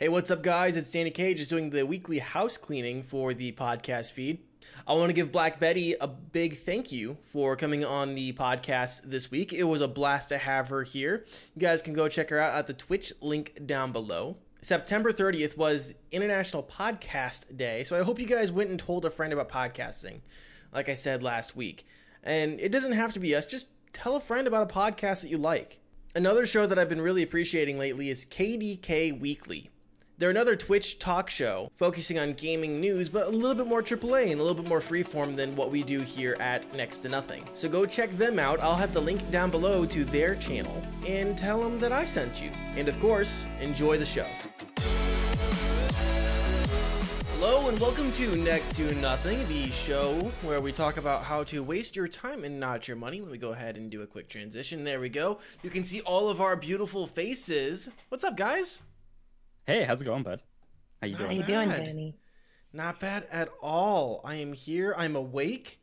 Hey, what's up, guys? It's Danny Cage, just doing the weekly house cleaning for the podcast feed. I want to give Black Betty a big thank you for coming on the podcast this week. It was a blast to have her here. You guys can go check her out at the Twitch link down below. September 30th was International Podcast Day, so I hope you guys went and told a friend about podcasting, like I said last week. And it doesn't have to be us, just tell a friend about a podcast that you like. Another show that I've been really appreciating lately is KDK Weekly. They're another Twitch talk show focusing on gaming news, but a little bit more AAA and a little bit more freeform than what we do here at Next to Nothing. So go check them out. I'll have the link down below to their channel and tell them that I sent you. And of course, enjoy the show. Hello and welcome to Next to Nothing, the show where we talk about how to waste your time and not your money. Let me go ahead and do a quick transition. There we go. You can see all of our beautiful faces. What's up, guys? Hey, how's it going, bud? How you Not doing? How you doing, bad. Danny? Not bad at all. I am here. I'm awake.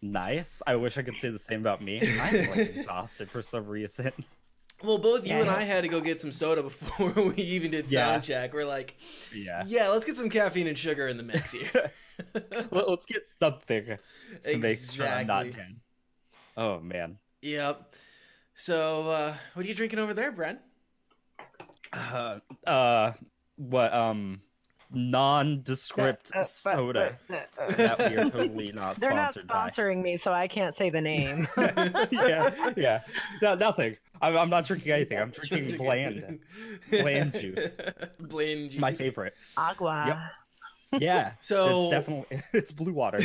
Nice. I wish I could say the same about me. I'm like exhausted for some reason. Well, both you Yeah. and I had to go get some soda before we even did Yeah. sound check. We're like, Yeah. yeah, let's get some caffeine and sugar in the mix here. Let- Let's get something to make sure I'm not Exactly. dead. Oh man. yep. So, uh, what are you drinking over there, Brent? Uh, uh what um nondescript Uh, uh, soda uh, uh, uh, that we are totally not They're not sponsored by. sponsoring me, so I can't say the name. yeah, yeah. No, nothing. I'm, I'm not drinking anything. I'm drinking bland. Bland juice. Bland juice. My favorite. Agua. Yeah. So- it's definitely it's blue water.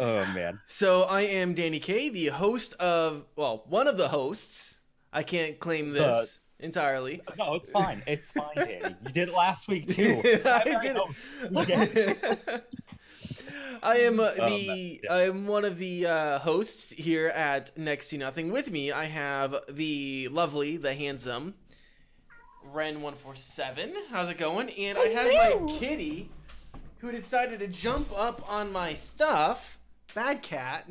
Oh man. So I am Danny K, the host of well, one of the hosts. I can't claim this entirely. No, it's fine. It's fine, Danny. You did it last week too. I did it. it. I am uh, Oh, the messed. I am one of the uh, hosts here at Next to Nothing. With me, I have the lovely, the handsome Ren one four seven. How's it going? And I have my kitty, who decided to jump up on my stuff. Bad cat.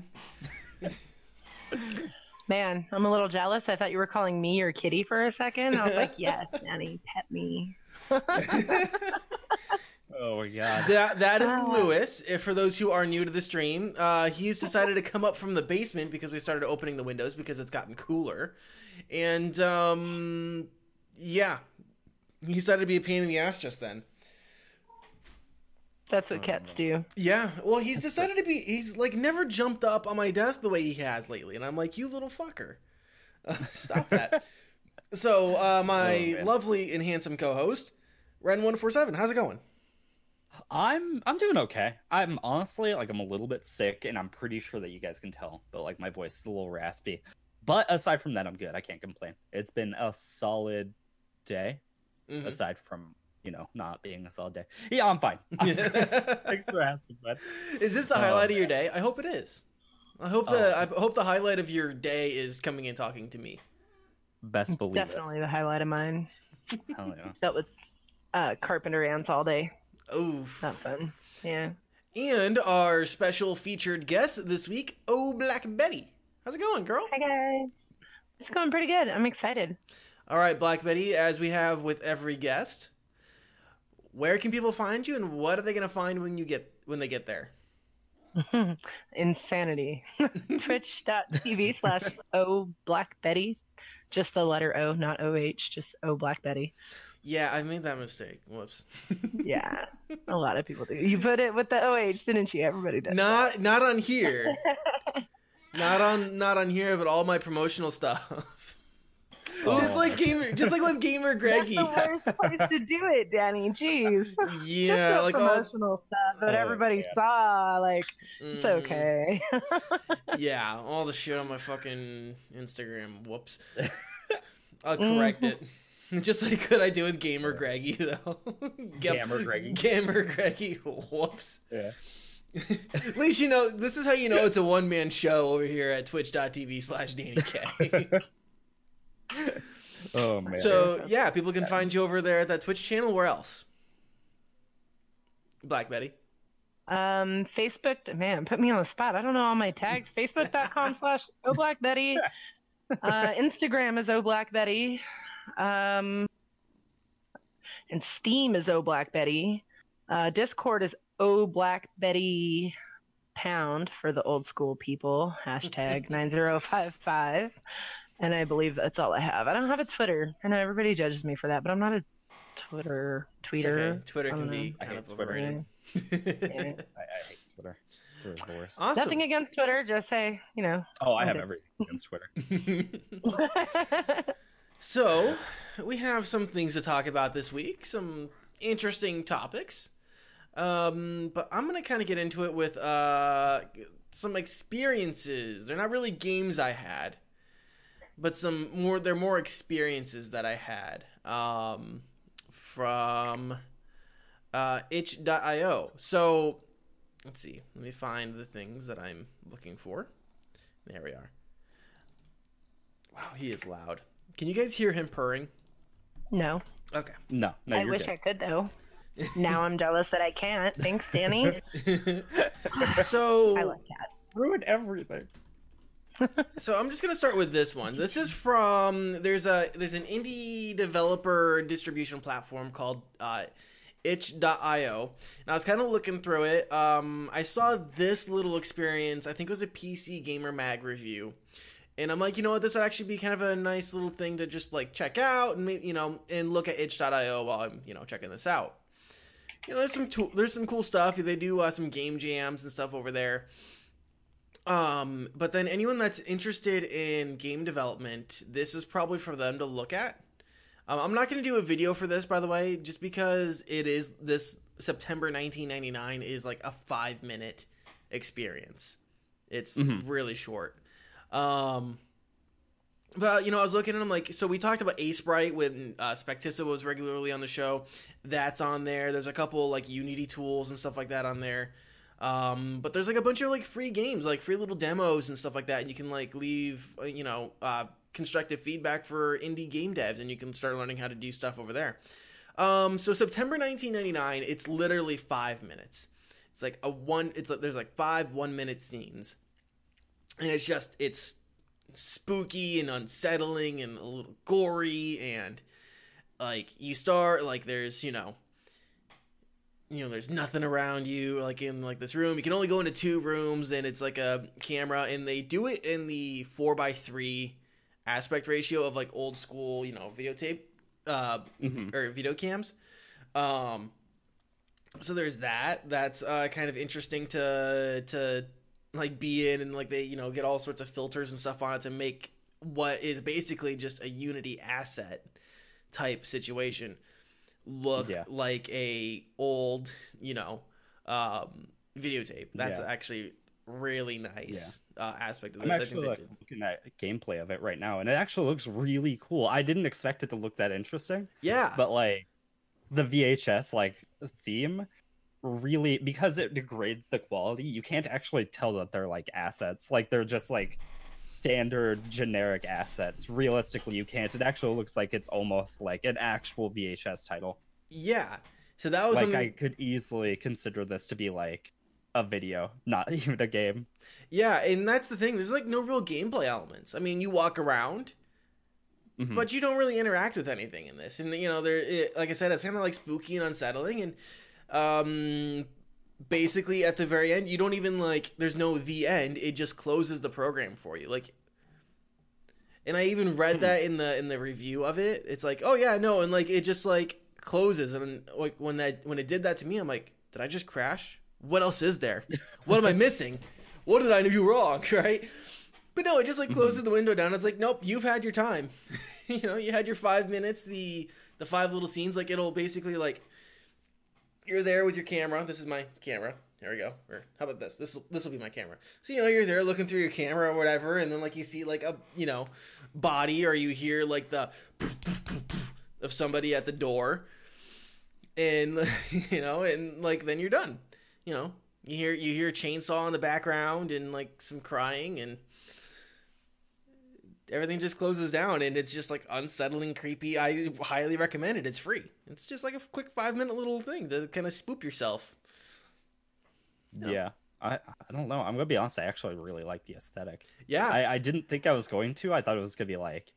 Man, I'm a little jealous. I thought you were calling me your kitty for a second. I was like, yes, Nanny, pet me. Oh my god. That that is Ah. Lewis. If for those who are new to the stream, uh, he's decided to come up from the basement because we started opening the windows because it's gotten cooler, and um, yeah, he decided to be a pain in the ass just then. That's what cats do. Yeah, well, he's decided to be. He's like never jumped up on my desk the way he has lately, and I'm like, you little fucker, uh, stop that. so, uh, my Oh, lovely and handsome co-host, Ren one four seven, how's it going? I'm I'm doing okay. I'm honestly like I'm a little bit sick and I'm pretty sure that you guys can tell, but like my voice is a little raspy. But aside from that, I'm good. I can't complain. It's been a solid day, Mhm. aside from, you know, not being a solid day. Yeah, I'm fine. Thanks for asking, bud. Is this the Oh, highlight of your day? I hope it is. I hope the Oh. I hope the highlight of your day is coming and talking to me. Best believe Definitely the highlight of mine. it. Hell yeah. Dealt with uh, carpenter ants all day. Oof. Not fun. Yeah. And our special featured guest this week, Oh Black Betty. How's it going, girl? Hi guys. It's going pretty good. I'm excited. All right, Black Betty, as we have with every guest, where can people find you and what are they going to find when you get when they get there? Insanity. Twitch.tv slash O Black Betty. Just the letter O, not OH, just O Black Betty. Yeah, I made that mistake. Whoops. Yeah. a lot of people do. You put it with the OH, didn't you? Everybody does. not not on here. not on not on here, but all my promotional stuff. Oh. Just like gamer, just like with Gamer That's Greggy. the worst place to do it, Danny. Jeez. Just Yeah, the like all, promotional stuff that Oh, everybody yeah. saw. Like, it's Mm, okay. Yeah, all the shit on my fucking Instagram. Whoops. I'll Mm-hmm. correct it. Just like could I do with Gamer Greggy though. Gamer Greggy. Gamer Greggy. Whoops. Yeah. At least you know this is how you know it's a one man show over here at twitch.tv slash Danny K. Oh man. so yeah, people can find you over there at that Twitch channel. Where else? Black Betty. Um, Facebook, man, put me on the spot. I don't know all my tags. Facebook.com slash OBlackBetty. Uh, Instagram is OBlackBetty. Um, and Steam is O Black Betty. Uh, Discord is O Black Betty pound for the old school people. Hashtag nine zero five five. And I believe that's all I have. I don't have a Twitter. I know everybody judges me for that, but I'm not a Twitter tweeter. okay. Twitter can don't be kind hate of Twitter. overrated. Yeah. I, I hate Twitter. Twitter's the worst. awesome. Nothing against Twitter. Just say, you know. Oh, I have Okay. everything against Twitter. so, we have some things to talk about this week, some interesting topics. Um, but I'm going to kind of get into it with uh, some experiences. They're not really games I had, but some more, they're more experiences that I had um, from uh, itch.io. So, let's see. Let me find the things that I'm looking for. There we are. Wow, he is loud. Can you guys hear him purring? no, Okay. No, no, I wish good. I could though. now I'm jealous that I can't. Thanks, Danny. so, I love cats. ruined everything. So I'm just gonna start with this one. This is from there's a there's an indie developer distribution platform called uh, itch.io and i was kind of looking through it. Um, i saw this little experience i think it was a pc gamer mag review. And i'm like you know what this would actually be kind of a nice little thing to just like check out and maybe you know and look at itch.io while i'm you know checking this out. You know there's some tool there's some cool stuff. They do uh, some game jams and stuff over there um, but then anyone that's interested in game development, this is probably for them to look at. Um, I'm not going to do a video for this, by the way, just because it is this September 1999 is like a five minute experience. It's Mhm. really short. Um, but you know, I was looking and I'm like, so we talked about Aseprite when uh, Spectissa was regularly on the show. That's on there. There's a couple like Unity tools and stuff like that on there. Um, but there's like a bunch of like free games, like free little demos and stuff like that, and you can like leave, uh, you know, uh, constructive feedback for indie game devs, and you can start learning how to do stuff over there. Um, so September 1999, it's literally five minutes. It's like a one. It's like there's like five one minute scenes, and it's just it's spooky and unsettling and a little gory and like you start like there's you know you know there's nothing around you like in like this room. You can only go into two rooms and it's like a camera and they do it in the 4 by 3 aspect ratio of like old school you know videotape uh Mhm. or video cams. Um so there's that. That's uh kind of interesting to to like be in and like they you know get all sorts of filters and stuff on it to make what is basically just a unity asset type situation look Yeah. like a old you know um videotape that's Yeah. actually really nice uh, aspect of I'm this I actually think like, looking at gameplay of it right now, and it actually looks really cool. I didn't expect it to look that interesting, yeah but like the VHS like theme really because it degrades the quality. You can't actually tell that they're like assets. Like they're just like standard generic assets. Realistically, you can't. It actually looks like it's almost like an actual VHS title. yeah so that was Like something I could easily consider this to be like a video, not even a game. Yeah, and that's the thing. There's like no real gameplay elements. I mean, you walk around, Mhm. but you don't really interact with anything in this. And you know, there, it, like I said, it's kind of like spooky and unsettling. And um, basically, at the very end, you don't even like. There's no the end. It just closes the program for you. Like, and I even read Hmm. that in the in the review of it. It's like, oh yeah, no, and like it just like closes. And like when that when it did that to me, I'm like, did I just crash? What else is there? What am I missing? What did I do wrong? Right? But no, it just like closes the window down. It's like, nope, you've had your time. you know, you had your five minutes. The the five little scenes. Like it'll basically like you're there with your camera. This is my camera. There we go. Or how about this? This this will be my camera. So you know you're there looking through your camera or whatever, and then like you see like a you know body, or you hear like the of somebody at the door, and you know, and like then you're done. You know, you hear you hear chainsaw in the background and like some crying and everything just closes down and it's just like unsettling creepy i highly recommend it it's free it's just like a quick five minute little thing to kind of spook yourself No. Yeah. I, I don't know. I'm gonna be honest. I actually really like the aesthetic. yeah I, I didn't think I was going to. I thought it was gonna be like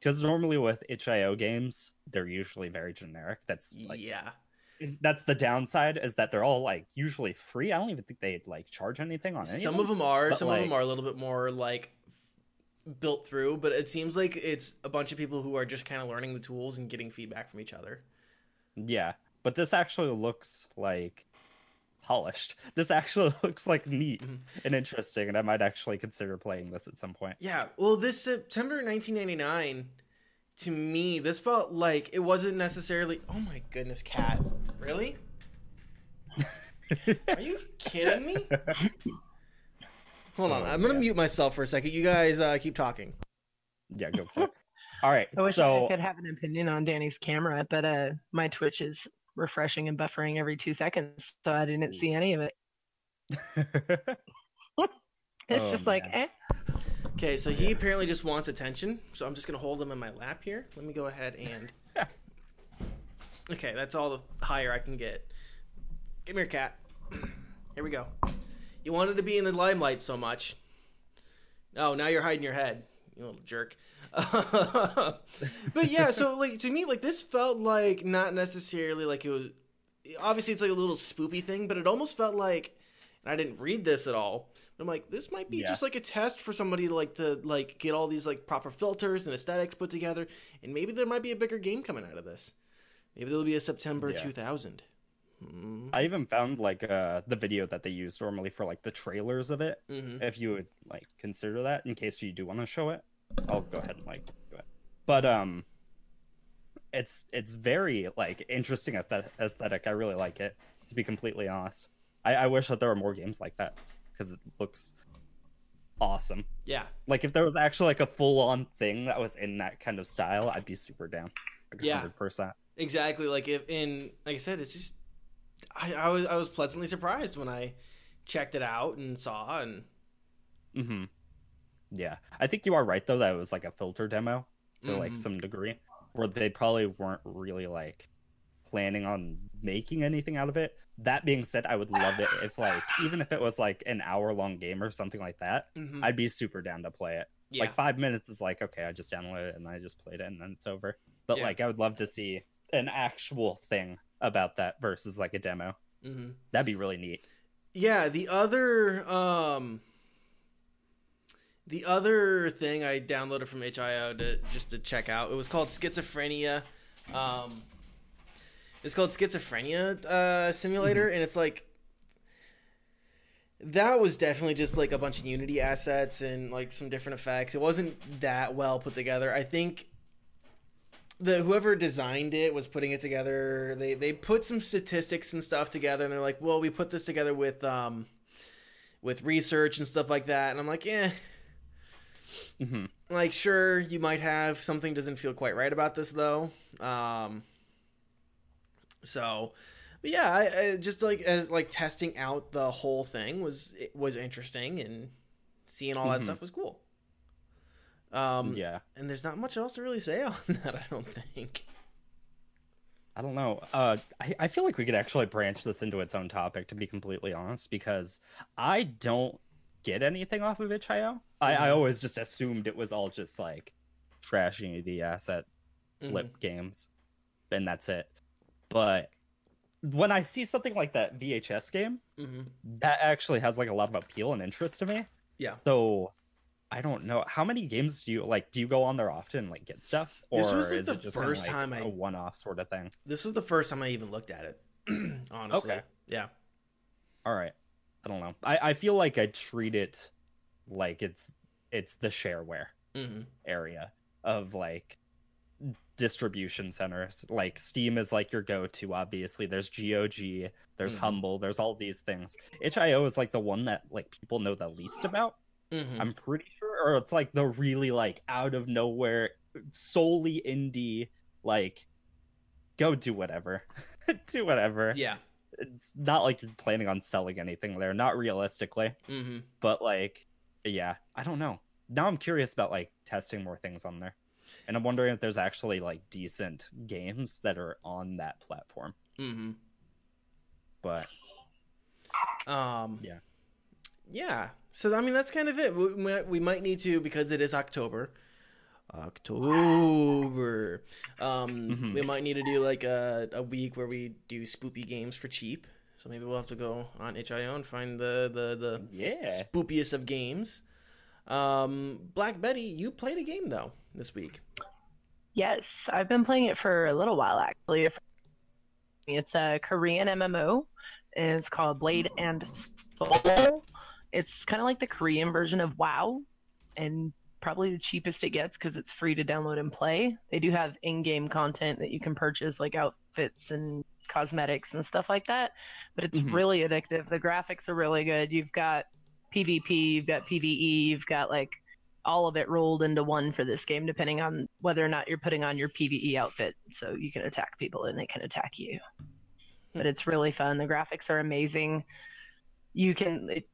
because normally with itch.io games, they're usually very generic. That's like yeah. that's the downside is that they're all like usually free. I don't even think they like charge anything on any. Some of them are, but, some of them are a little bit more like built through, but it seems like it's a bunch of people who are just kind of learning the tools and getting feedback from each other. Yeah, but this actually looks like polished. This actually looks like neat Mhm. and interesting, and I might actually consider playing this at some point. Yeah, well, this September 1999, to me, this felt like it wasn't necessarily. Oh my goodness, cat! Really? Are you kidding me? Hold on, Oh, I'm gonna man. mute myself for a second. You guys uh, keep talking. yeah, go for it. All right, I wish so I could have an opinion on Danny's camera, but uh, my Twitch is refreshing and buffering every two seconds, so I didn't see any of it. It's Oh, just like, eh. Okay, so he apparently just wants attention, so I'm just gonna hold him in my lap here. Let me go ahead and. Okay, that's all the higher I can get. Come here, cat. Here we go. You wanted to be in the limelight so much. Oh, now you're hiding your head, you little jerk. but yeah, so like to me, like this felt like not necessarily like it was. Obviously, it's like a little spoopy thing, but it almost felt like, and I didn't read this at all. But I'm like, this might be Yeah. just like a test for somebody to like to like get all these like proper filters and aesthetics put together, and maybe there might be a bigger game coming out of this. Maybe there'll be a September Yeah. 2000. Mm-hmm. I even found like uh the video that they use normally for like the trailers of it. Mm-hmm. If you would like consider that in case you do want to show it, I'll go ahead and like do it. But um, it's it's very like interesting aesthetic. I really like it. To be completely honest, I, I wish that there were more games like that because it looks awesome. Yeah, Like if there was actually like a full on thing that was in that kind of style, I'd be super down. Like Yeah. hundred percent. exactly. Like if in like I said, it's just I, I was I was pleasantly surprised when I checked it out and saw and Mm-hmm. Yeah, I think you are right though that it was like a filter demo to like Mhm. some degree, where they probably weren't really like planning on making anything out of it. That being said, I would love it if like even if it was like an hour long game or something like that, Mhm. I'd be super down to play it. yeah, Like five minutes is like okay, I just downloaded it and I just played it and then it's over. But Yeah. like I would love to see an actual thing about that versus like a demo. hmm That'd be really neat. yeah. The other um, the other thing I downloaded from itch.io to just to check out, it was called Schizophrenia. Um, it's called Schizophrenia uh, Simulator, and it's like that was definitely just like a bunch of Unity assets and like some different effects. It wasn't that well put together. I think the whoever designed it was putting it together. They they put some statistics and stuff together, and they're like, "Well, we put this together with um with research and stuff like that." And I'm like, "Eh." hmm like sure you might have something doesn't feel quite right about this though um so but yeah I, I just like as like testing out the whole thing was it was interesting and seeing all that Mhm. stuff was cool um yeah. and there's not much else to really say on that i don't think I don't know. Uh, I, I feel like we could actually branch this into its own topic, to be completely honest, because I don't get anything off of itch.io. I, I Mhm. always just assumed it was all just like trash Unity asset flip Mm-hmm. games, and that's it. But when I see something like that VHS game, hmm that actually has like a lot of appeal and interest to me. Yeah. So I don't know how many games do you like. Do you go on there often, and, like get stuff, or This was, like, is the it just kinda, first like, time I- a one-off sort of thing? this was the first time i even looked at it honestly Okay. yeah All right. I don't know. I, I feel like I treat it like it's it's the shareware hmm area of like distribution centers. Like Steam is like your go-to. Obviously, there's GOG, there's Mhm. Humble, there's all these things. itch.io is like the one that like people know the least about. Hmm I'm pretty sure, or it's like the really like out of nowhere, solely indie. Like, go do whatever, do whatever. yeah. It's not like you're planning on selling anything there, not realistically. Hmm but like yeah i don't know. Now i'm curious about like testing more things on there. And i'm wondering if there's actually like decent games that are on that platform. Hmm but Um, Yeah. Yeah. So I mean, that's kind of it. We, we- we might need to because it is October. October. Um, Mhm. we might need to do like a, a week where we do spoopy games for cheap. So maybe we'll have to go on itch.io and find the the the Yeah. spoopiest of games. Um, Black Betty, you played a game though this week. Yes, I've been playing it for a little while actually. It's a Korean MMO, and it's called Blade and Soul. It's kind of like the Korean version of WoW, and probably the cheapest it gets because it's free to download and play. They do have in-game content that you can purchase, like outfits and cosmetics and stuff like that. But it's Mhm. really addictive. The graphics are really good. You've got PvP, you've got PvE, you've got like all of it rolled into one for this game, depending on whether or not you're putting on your PVE outfit. So you can attack people and they can attack you. But it's really fun. The graphics are amazing. You can, it,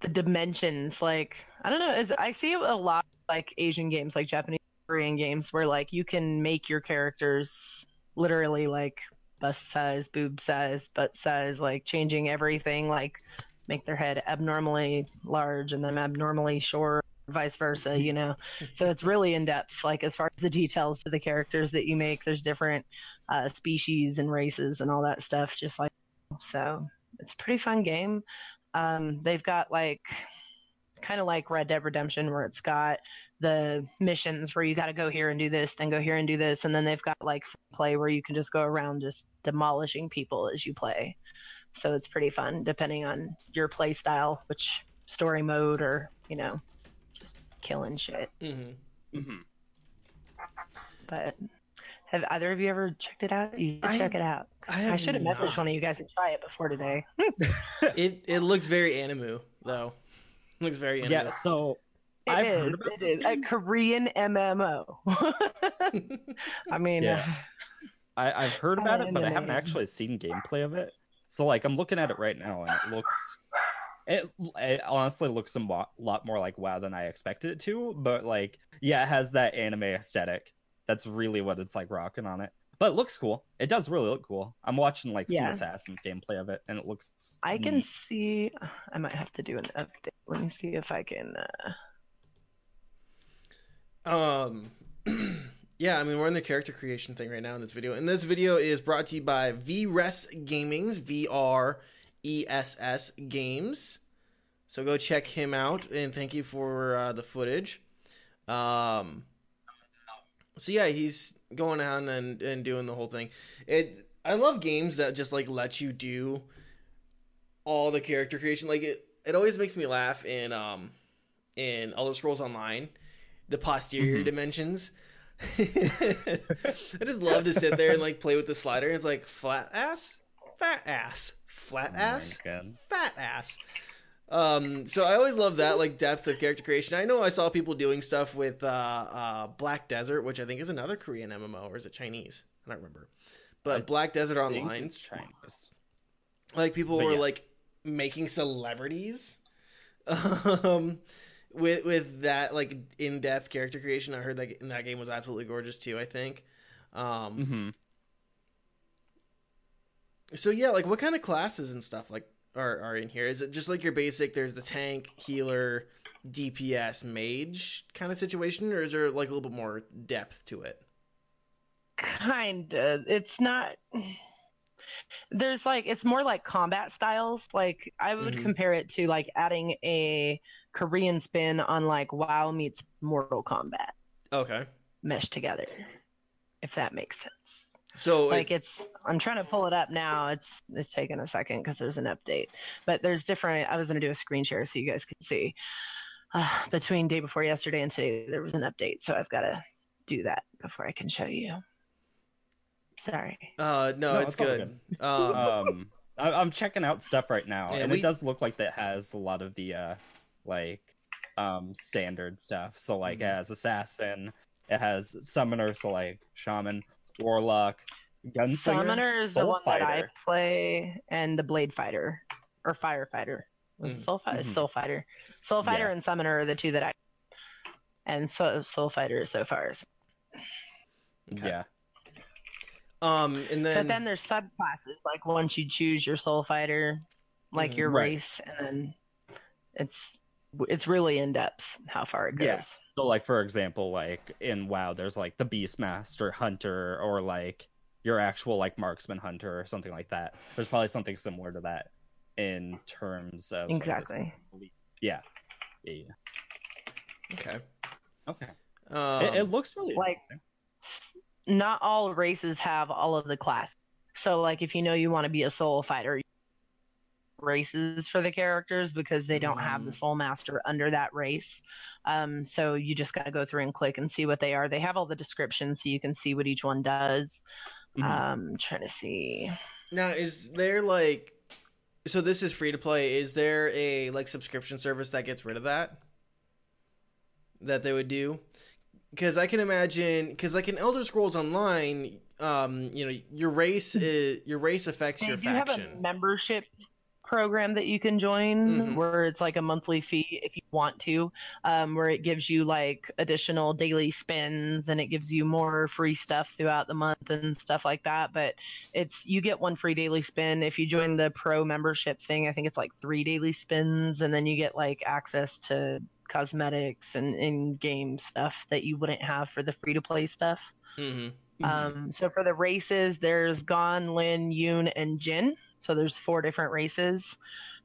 the dimensions, like, I don't know, I see a lot like Asian games, like Japanese, Korean games, where like you can make your characters literally like bust size, boob size, butt size, like changing everything, like make their head abnormally large and then abnormally short vice versa, you know. So it's really in depth, like as far as the details to the characters that you make. There's different uh, species and races and all that stuff, just like so. It's a pretty fun game. Um, they've got like kind of like Red Dead Redemption, where it's got the missions where you got to go here and do this, then go here and do this, and then they've got like play where you can just go around just demolishing people as you play. So it's pretty fun, depending on your play style, which story mode or you know just killing shit. Mm-hmm. hmm But have either of you ever checked it out? You should I- check it out. I I, should have not. messaged one of you guys to try it before today. It it looks very animu though. It looks very animu. Yeah. So It I've heard is, about It this a. Korean MMO. I mean, Yeah. Uh, I, I've heard Kinda about it, but I haven't actually seen gameplay of it. So like I'm looking at it right now, and it looks. It, it honestly looks a mo- lot more like WoW than I expected it to, but like yeah, it has that anime aesthetic. That's really what it's like rocking on it. But it looks cool. It does really look cool. I'm watching like Yeah. some Assassins gameplay of it, and it looks. I can neat. see. I might have to do an update. Let me see if I can. Uh... Um, yeah, I mean, we're in the character creation thing right now in this video. And this video is brought to you by VRES Gamings, V R E S S Games. So go check him out and thank you for uh, the footage. Um, so yeah, he's going on and, and doing the whole thing. It I love games that just like let you do all the character creation. Like it, it always makes me laugh in um in Elder Scrolls Online, the posterior Mhm. dimensions. I just love to sit there and like play with the slider. And it's like flat ass, fat ass, flat Oh ass, fat ass. Um, so I always love that like depth of character creation. I know I saw people doing stuff with uh, uh, Black Desert, which I think is another Korean MMO, or is it Chinese? I don't remember. But I Black Desert Online, it's Chinese. like people But were yeah. like making celebrities um with with that like in-depth character creation i heard that in that game was absolutely gorgeous too i think um hmm so yeah like what kind of classes and stuff like are, are in here is it just like your basic there's the tank healer dps mage kind of situation or is there like a little bit more depth to it Kinda. It's not. There's like it's more like combat styles. Like I would Mhm. compare it to like adding a Korean spin on like WoW meets Mortal Kombat okay meshed together. If that makes sense. So like it's i'm trying to pull it up now. It's it's taking a second because there's an update. But there's different i was going to do a screen share so you guys can see. Uh, between day before yesterday and today there was an update. So i've got to do that before i can show you. Sorry. Uh no, No, it's, it's all good, um um I, i'm checking out stuff right now Yeah, and we- it does look like that has a lot of the uh like um standard stuff. So like Mhm. it has assassin it has summoner so like shaman warlock gunslinger summoner is the soul one that i play and the blade fighter or firefighter was it soul fighter Mhm. soul fighter soul fighter Yeah. and summoner are the two that i and so soul fighter so far is okay. yeah um and then but then there's subclasses like once you choose your soul fighter like Mhm. your Right. race and then it's it's really in depth how far it goes. Yeah. So like for example, like in WoW, there's like the Beastmaster Hunter or like your actual like marksman hunter or something like that. There's probably something similar to that in terms of like, Exactly. yeah. Yeah. yeah. Okay. Okay. Um, it, it looks really like- Not all races have all of the classes. So like if you know you want to be a soul fighter, you races for the characters because they don't have the Mm. soul master under that race. Um, so you just got to go through and click and see what they are. They have all the descriptions so you can see what each one does. Mhm. Um, trying to see. now, is there like, so this is free to play? Is there a like subscription service that gets rid of that? That they would do? Because I can imagine, because like in Elder Scrolls Online, um, you know, your race is your race affects They your do have faction. a membership program that you can join Mhm. where it's like a monthly fee if you want to um, where it gives you like additional daily spins and it gives you more free stuff throughout the month and stuff like that. But it's you get one free daily spin. If you join the pro membership thing i think it's like three daily spins and then you get like access to cosmetics and in-game stuff that you wouldn't have for the free to play stuff. Hmm Mhm. um, so for the races, there's Gon, Lyn, Yun, and Jin. So there's four different races,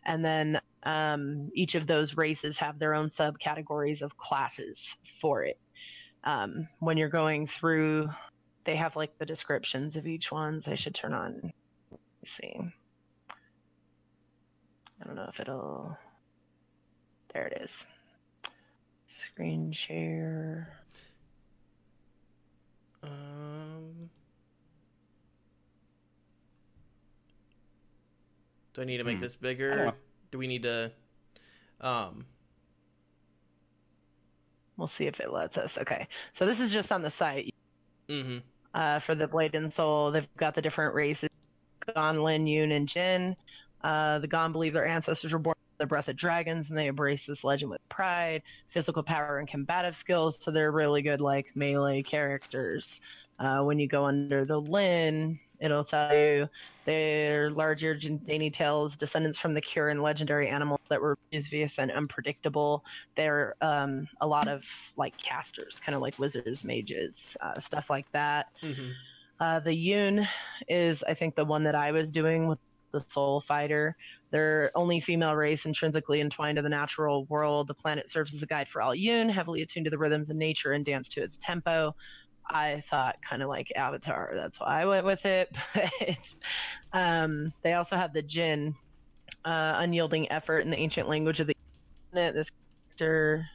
and then um, each of those races have their own subcategories of classes for it. Um, when you're going through, they have like the descriptions of each ones. I should turn on. Let's see. I don't know if it'll. There it is. Screen share. Um, do I need to make Hmm. this bigger? Do we need to? Um, We'll see if it lets us. Okay. So this is just on the site. hmm uh, for the Blade and Soul. They've got the different races Gon, Lyn, Yun, and Jin. Uh, the Gon believe their ancestors were born with the breath of dragons and they embrace this legend with pride, physical power, and combative skills. So they're really good, like melee characters. Uh, when you go under the Lyn, it'll tell you they're larger dainty tails, descendants from the cure and legendary animals that were mischievous and unpredictable. They're um, a lot of like casters, kind of like wizards, mages, uh, stuff like that. hmm Uh, the Yun is, I think, the one that I was doing with the Soul Fighter. They're only female race, intrinsically entwined to the natural world. The planet serves as a guide for all Yun, heavily attuned to the rhythms of nature and dance to its tempo. I thought kind of like Avatar, that's why I went with it. But um, they also have the Jin, uh, unyielding effort in the ancient language of the. This character.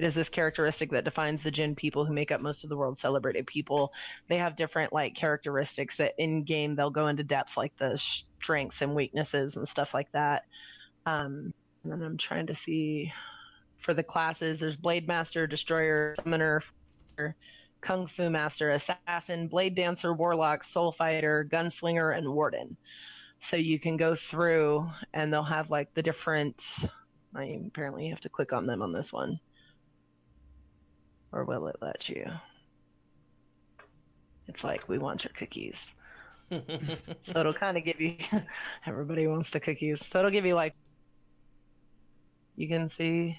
It is this characteristic that defines the Jin people who make up most of the world's celebrated people. They have different like characteristics that in game they'll go into depth like the strengths and weaknesses and stuff like that. Um and then i'm trying to see for the classes. There's blade master destroyer summoner kung fu master assassin blade dancer warlock soul fighter gunslinger and warden. So you can go through and they'll have like the different i apparently have to click on them on this one or will it let you it's like we want your cookies. So it'll kind of give you everybody wants the cookies. So it'll give you like you can see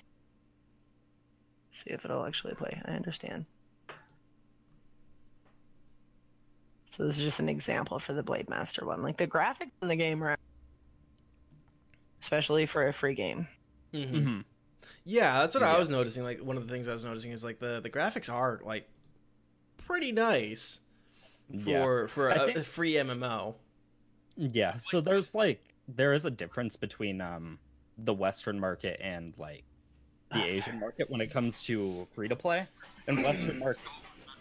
see if it'll actually play. I understand. So this is just an example for the Blade Master one. Like the graphics in the game are especially for a free game. hmm Mhm. Yeah, that's what I was noticing. Like one of the things I was noticing is like the the graphics are like pretty nice Yeah. for for think- a free MMO. Yeah, so there's like there is a difference between um the Western market and like the Ah, Asian market when it comes to free to play. And Western market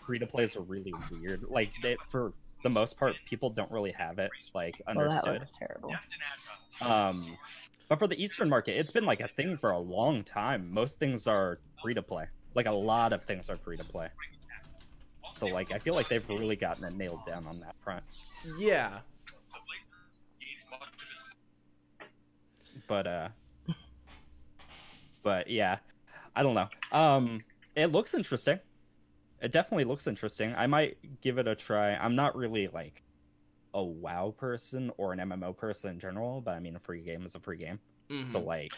free to plays are really weird. Like they, for the most part, people don't really have it like understood. Well, that understood. looks terrible. Um, but for the Eastern market, it's been like a thing for a long time. Most things are free to play. Like a lot of things are free to play. So like I feel like they've really gotten it nailed down on that front. Yeah, but uh but yeah i don't know um it looks interesting it definitely looks interesting i might give it a try i'm not really like a wow person or an mmo person in general but i mean a free game is a free game Mhm. so like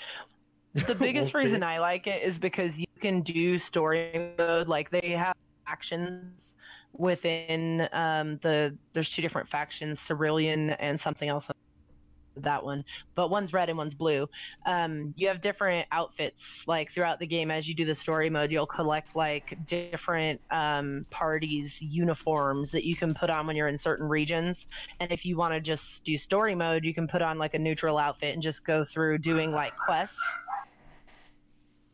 The biggest We'll see. reason I like it is because you can do story mode. Like they have factions within um, the. There's two different factions, Cerulean and something else. That one, but one's red and one's blue. Um, you have different outfits like throughout the game as you do the story mode. You'll collect like different um, parties uniforms that you can put on when you're in certain regions. And if you want to just do story mode, you can put on like a neutral outfit and just go through doing like quests.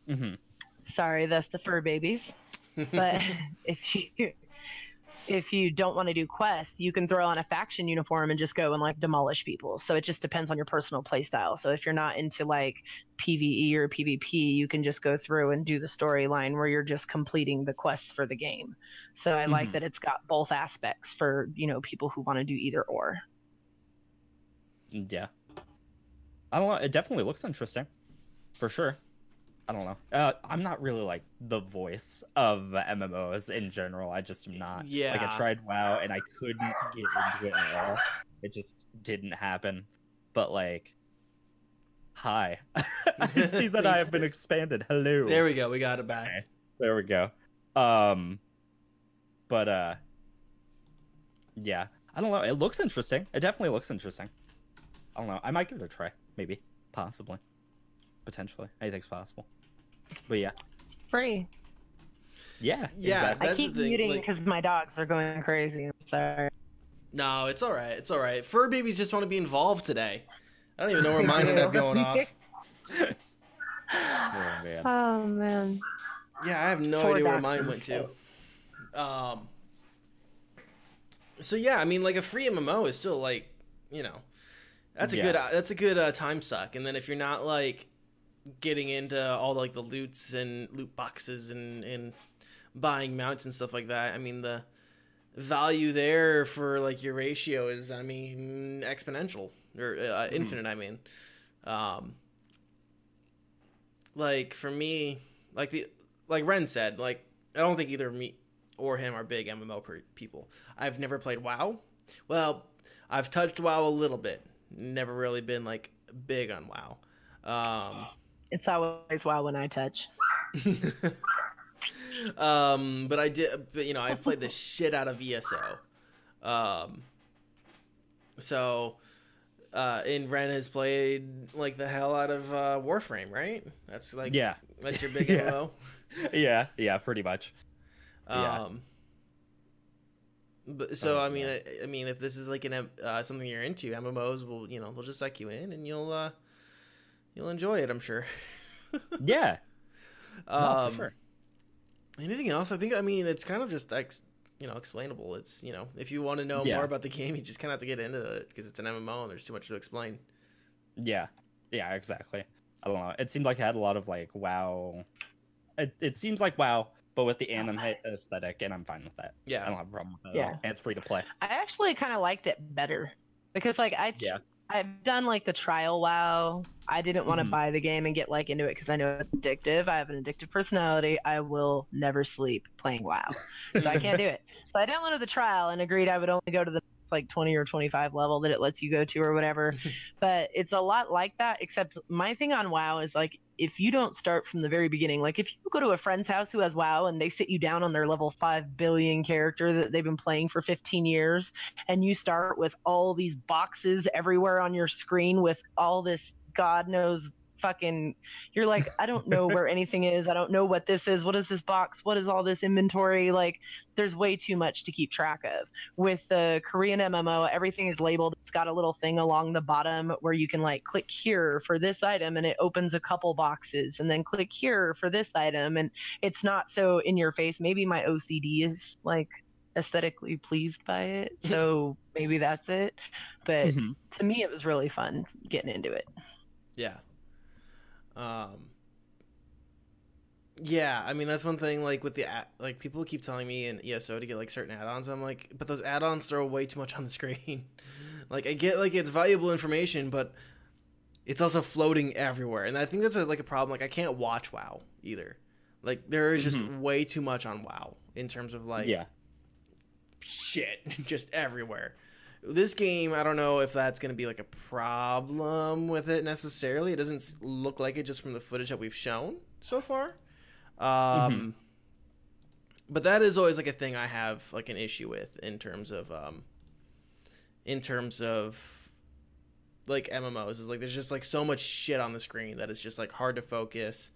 Mm-hmm. Sorry, that's the fur babies. But if you if you don't want to do quests, you can throw on a faction uniform and just go and like demolish people. So it just depends on your personal playstyle. So if you're not into like PvE or PvP, you can just go through and do the storyline where you're just completing the quests for the game. So I like Mhm. that it's got both aspects for, you know, people who want to do either or. Yeah. I don't know. It definitely looks interesting, for sure. I don't know. Uh, I'm not really like the voice of MMOs in general. I just am not. Yeah. Like I tried WoW and I couldn't get into it at all. It just didn't happen. But like, hi. I see that I have been expanded. Hello. there we go. We got it back. Okay. There we go. Um, but uh, yeah. I don't know. It looks interesting. It definitely looks interesting. I don't know. I might give it a try. Maybe. Possibly. Potentially. Anything's possible. But yeah. It's free. Yeah. Yeah, exactly. I keep thing, muting like- because my dogs are going crazy. I'm sorry. No, it's all right. It's all right. Fur babies just want to be involved today. I don't even know where mine ended up going off. Oh, man. Oh man. Yeah, I have no Four idea where mine went to. Um. So yeah, I mean, like a free MMO is still like, you know, that's a Yeah. good that's a good uh, time suck. And then if you're not like getting into all like the loots and loot boxes and and buying mounts and stuff like that, I mean the value there for like your ratio is, I mean, exponential or uh, infinite. I mean, um, like for me, like the like Ren said, like I don't think either me or him are big MMO per- people. I've never played WoW. Well, I've touched WoW a little bit. Never really been like big on WoW. Um, It's always wild when I touch. um, but I did, but you know, I've played the shit out of ESO. Um, so, uh, and Ren has played like the hell out of uh, Warframe, right? That's like, yeah. that's your big Yeah. MMO. Yeah. Yeah. Pretty much. Yeah. Um, but so Oh, I mean, yeah. I, I mean, if this is like an uh, something you're into, MMOs will you know they'll just suck you in and you'll uh, you'll enjoy it. I'm sure. Yeah. No, um, for sure. Anything else? I think I mean it's kind of just ex- you know explainable. It's you know if you want to know Yeah. more about the game, you just kind of have to get into it because it's an MMO and there's too much to explain. Yeah, yeah, exactly. I don't know. It seemed like it had a lot of like WoW. It, it seems like WoW, but with the anime aesthetic, and I'm fine with that. Yeah, I Yeah, don't have a problem with that. Yeah. at all. And it's free to play. I actually kind of liked it better because like I Yeah. I've done like the trial WoW. I didn't want to Mhm. buy the game and get like into it because I know it's addictive. I have an addictive personality. I will never sleep playing WoW, so I can't do it. So I downloaded the trial and agreed I would only go to the like 20 or 25 level that it lets you go to or whatever. but it's a lot like that. Except my thing on WoW is like if you don't start from the very beginning, like if you go to a friend's house who has WoW and they sit you down on their level five billion character that they've been playing for 15 years and you start with all these boxes everywhere on your screen with all this god knows fucking you're like i don't know where anything is. I don't know what this is. What is this box? What is all this inventory? Like there's way too much to keep track of. With the korean mmo everything is labeled. It's got a little thing along the bottom where you can like click here for this item and it opens a couple boxes and then click here for this item. And it's not so in your face. Maybe my ocd is like aesthetically pleased by it. So maybe that's it. But Mhm. to me it was really fun getting into it. Yeah. Um. Yeah, I mean that's one thing. Like with the like, people keep telling me in ESO to get like certain add-ons. I'm like, but those add-ons throw way too much on the screen. like I get like it's valuable information, but it's also floating everywhere, and I think that's a, like a problem. Like I can't watch WoW either. Like there is just Mhm. way too much on WoW in terms of like yeah, shit just everywhere This game, I don't know if that's going to be like a problem with it necessarily. It doesn't look like it just from the footage that we've shown so far. Um, Mhm. But that is always like a thing I have like an issue with in terms of um, in terms of like MMOs is like there's just like so much shit on the screen that it's just like hard to focus.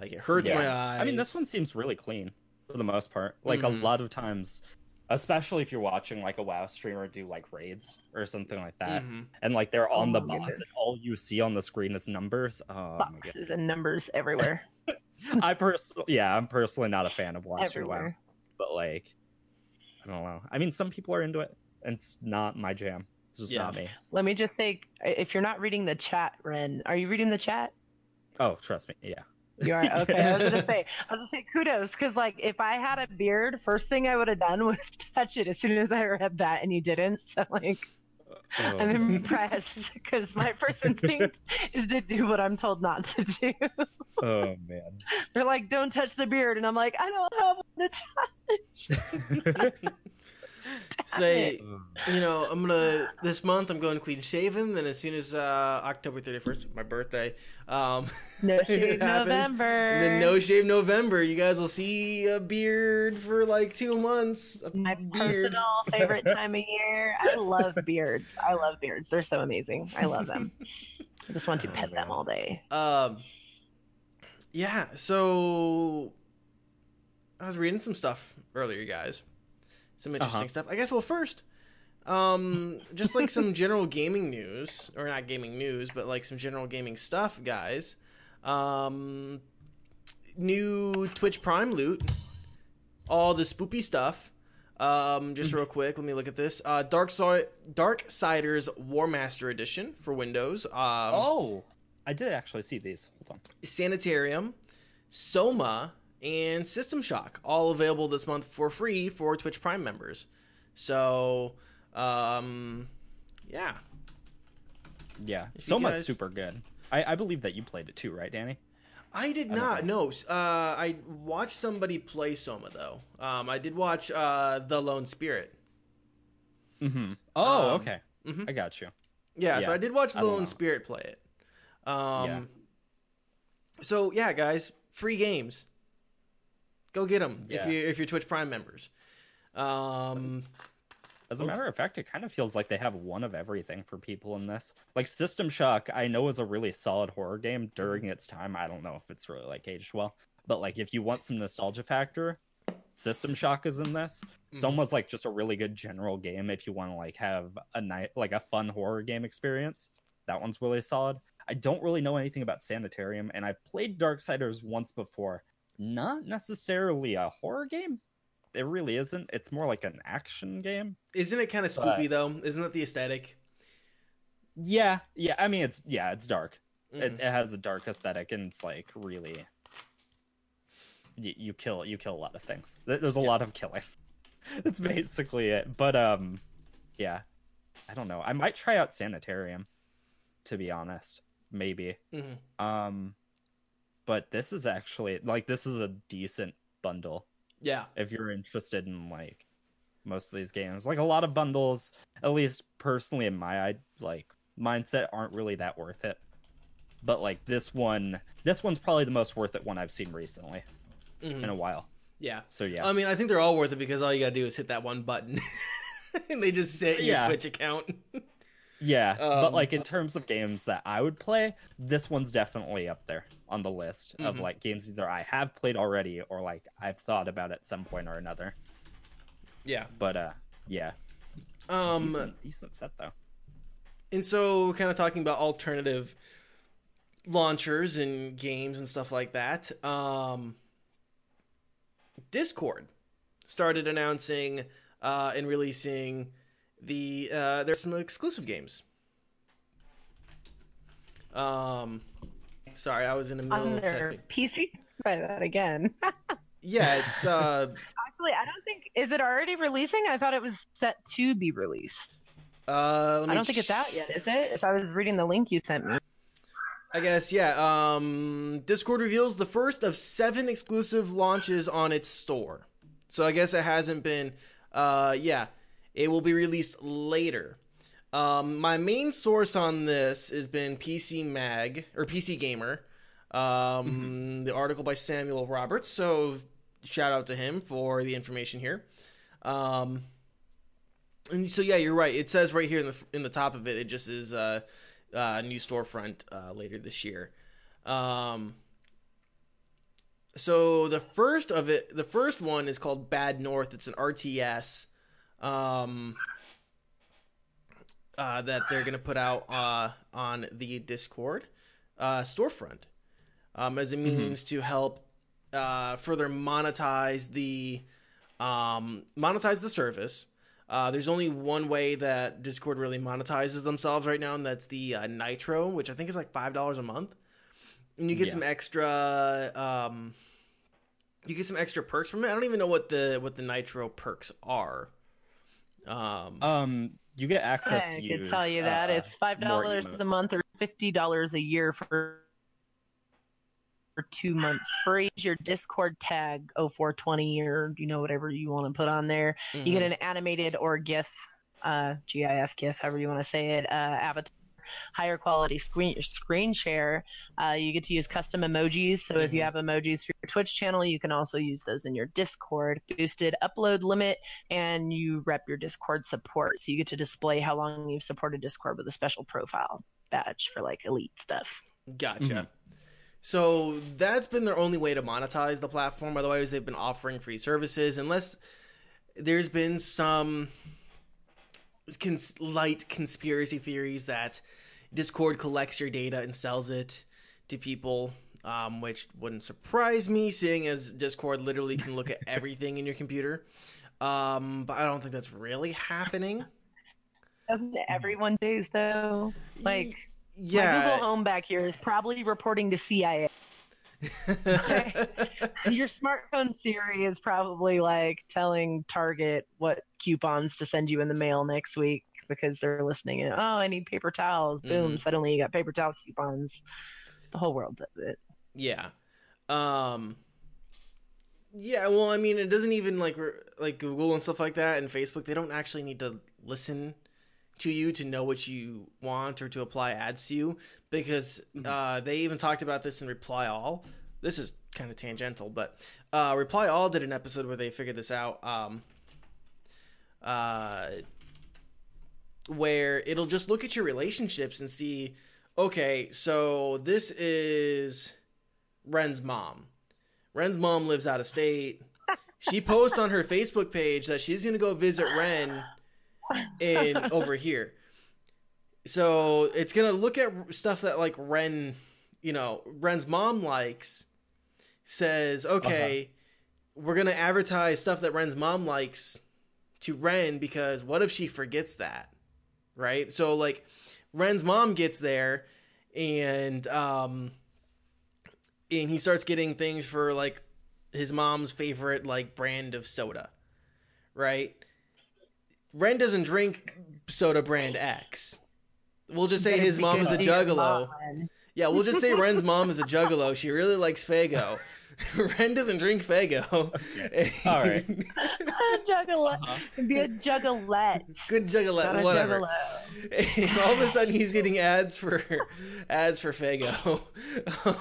Like it hurts Yeah. my eyes. I mean, this one seems really clean for the most part. Like Mhm. a lot of times, especially if you're watching like a WoW streamer do like raids or something like that, Mhm. and like they're on Oh the my boss, goodness. and all you see on the screen is numbers. Oh! Boxes and numbers everywhere. I personally, yeah, I'm personally not a fan of watching WoW, but like, I don't know. I mean, some people are into it, and it's not my jam. It's just Yeah. not me. Let me just say, if you're not reading the chat, Ren, are you reading the chat? Oh, trust me, yeah. You are okay. I was gonna say, I was gonna say kudos because like if I had a beard, first thing I would have done was touch it as soon as I read that, and you didn't. So like, Oh, I'm impressed because my first instinct is to do what I'm told not to do. oh man. They're like, "Don't touch the beard," and I'm like, "I don't have one to touch." Say, you know, I'm gonna this month I'm going clean shaven. Then as soon as uh, October 31st, my birthday, um, No shave happens, November. and then no shave November. You guys will see a beard for like two months. A My beard. personal favorite time of year. I love beards. I love beards. They're so amazing. I love them. I just want to Oh, pet them all day. Um, yeah. So I was reading some stuff earlier, guys. Some interesting Uh-huh. stuff. I guess. Well, first, um, just like some general gaming news, or not gaming news, but like some general gaming stuff, guys. Um, new Twitch Prime loot, all the spoopy stuff. Um, just real quick, let me look at this. Uh, Dark Side, Darksiders War Master Edition for Windows. Um, oh, I did actually see these. Hold on. Sanitarium, Soma, and System Shock, all available this month for free for Twitch Prime members. So, um, yeah, Yeah, If Soma's guys- super good. I, I believe that you played it too, right, Danny? I did I not know. Uh, I watched somebody play Soma though. Um, I did watch uh, The Lone Spirit. Mm-hmm. Oh, Um, okay. mhm. I got you. Yeah, so I did watch The Lone know. Spirit play it. Um, Yeah. So yeah, guys, free games. Go get them if Yeah. you if you're Twitch Prime members. Um, As a matter of fact, it kind of feels like they have one of everything for people in this. Like System Shock, I know is a really solid horror game during its time. I don't know if it's really like aged well, but like if you want some nostalgia factor, System Shock is in this. Mhm. Soma's like just a really good general game if you want to like have a night like a fun horror game experience. That one's really solid. I don't really know anything about Sanitarium, and I played Darksiders once before. Not necessarily a horror game. It really isn't. It's more like an action game. isn't it kind of But- though? Isn't that the aesthetic? Yeah, yeah. I mean, it's yeah, it's dark. Mhm. It, it has a dark aesthetic, and it's like really, you, you kill you kill a lot of things. There's a Yeah. lot of killing. That's basically it. But um, yeah, I don't know. I might try out Sanitarium, to be honest. Maybe. Mhm. Um, but this is actually like this is a decent bundle Yeah. if you're interested in like most of these games. Like a lot of bundles, at least personally in my like mindset, aren't really that worth it. But like this one, this one's probably the most worth it one I've seen recently Mhm. in a while. Yeah. So yeah, I mean, I think they're all worth it because all you gotta do is hit that one button, and they just set your Yeah. Twitch account. yeah. um, but like in terms of games that I would play, this one's definitely up there on the list of Mhm. like games either I have played already or like I've thought about at some point or another. yeah. But uh, yeah, Um, decent, decent set though. and so kind of talking about alternative launchers and games and stuff like that. Um, Discord started announcing uh, and releasing the uh, there's some exclusive games. Um, sorry, I was in the middle on of their typing. PC. Try that again. Yeah, it's uh, Actually, I don't think is it already releasing. I thought it was set to be released. uh. I don't think it's out yet, is it? If I was reading the link you sent me. I guess yeah. Um, Discord reveals the first of seven exclusive launches on its store. So I guess it hasn't been. Uh, yeah, It will be released later. Um, my main source on this has been PC Mag or PC Gamer, um, the article by Samuel Roberts. So shout out to him for the information here. Um, and so yeah, you're right. It says right here in the in the top of it, it just is uh, uh, new storefront uh, later this year. Um, so the first of it, the first one is called Bad North. It's an RTS um, uh, that they're gonna put out uh, on the Discord uh, storefront um, as a means to help uh, further monetize the um, monetize the service. Uh, there's only one way that Discord really monetizes themselves right now, and that's the uh, Nitro, which I think is like five dollars a month, and you get Yeah. some extra. Um, you get some extra perks from it. I don't even know what the what the Nitro perks are. Um, Um, you get access I to could use. tell you that uh, it's five dollars a emotes. month or fifty dollars a year for for two months free. Your Discord tag 0420 or you know whatever you want to put on there. You get mhm. an animated or GIF, uh, GIF GIF, however you want to say it, uh, avatar. Higher quality screen screen share. Uh, you get to use custom emojis. So if you Mhm. have emojis for your Twitch channel, you can also use those in your Discord. Boosted upload limit, and you rep your Discord support. So you get to display how long you've supported Discord with a special profile badge for like elite stuff. Gotcha. Mhm. So that's been their only way to monetize the platform. Otherwise, they've been offering free services, unless there's been some cons- light conspiracy theories that Discord collects your data and sells it to people, um, which wouldn't surprise me, seeing as Discord literally can look at everything in your computer. Um, but I don't think that's really happening. Doesn't everyone do though? Like my yeah. Google Home back here is probably reporting to CIA. Your smartphone Siri is probably like telling Target what coupons to send you in the mail next week because they're listening. And, oh, I need paper towels. Boom! Mhm. Suddenly you got paper towel coupons. The whole world does it. Yeah. Um Yeah, well, I mean, it doesn't even like re- like Google and stuff like that and Facebook, they don't actually need to listen to you to know what you want or to apply ads to you because Mhm. uh they even talked about this in Reply All. This is kind of tangential, but uh Reply All did an episode where they figured this out um uh where it'll just look at your relationships and see okay, so this is Ren's mom. Ren's mom lives out of state. She posts on her Facebook page that she's gonna go visit Ren in over here. So it's gonna look at stuff that like Ren, you know, Ren's mom likes. Says, okay, we're gonna advertise stuff that Ren's mom likes to Ren because what if she forgets that, right? So like, Ren's mom gets there, and um, and he starts getting things for like his mom's favorite like brand of soda, right? Ren doesn't drink soda brand X. We'll just say his mom is a to juggalo. Yeah, we'll just say Ren's mom is a juggalo. She really likes Faygo. Ren doesn't drink Faygo. All right. Juggalette. Uh-huh. Be a juggalette. Good Not juggalette, a whatever. juggalo. All of a sudden, he's getting ads for ads for Faygo.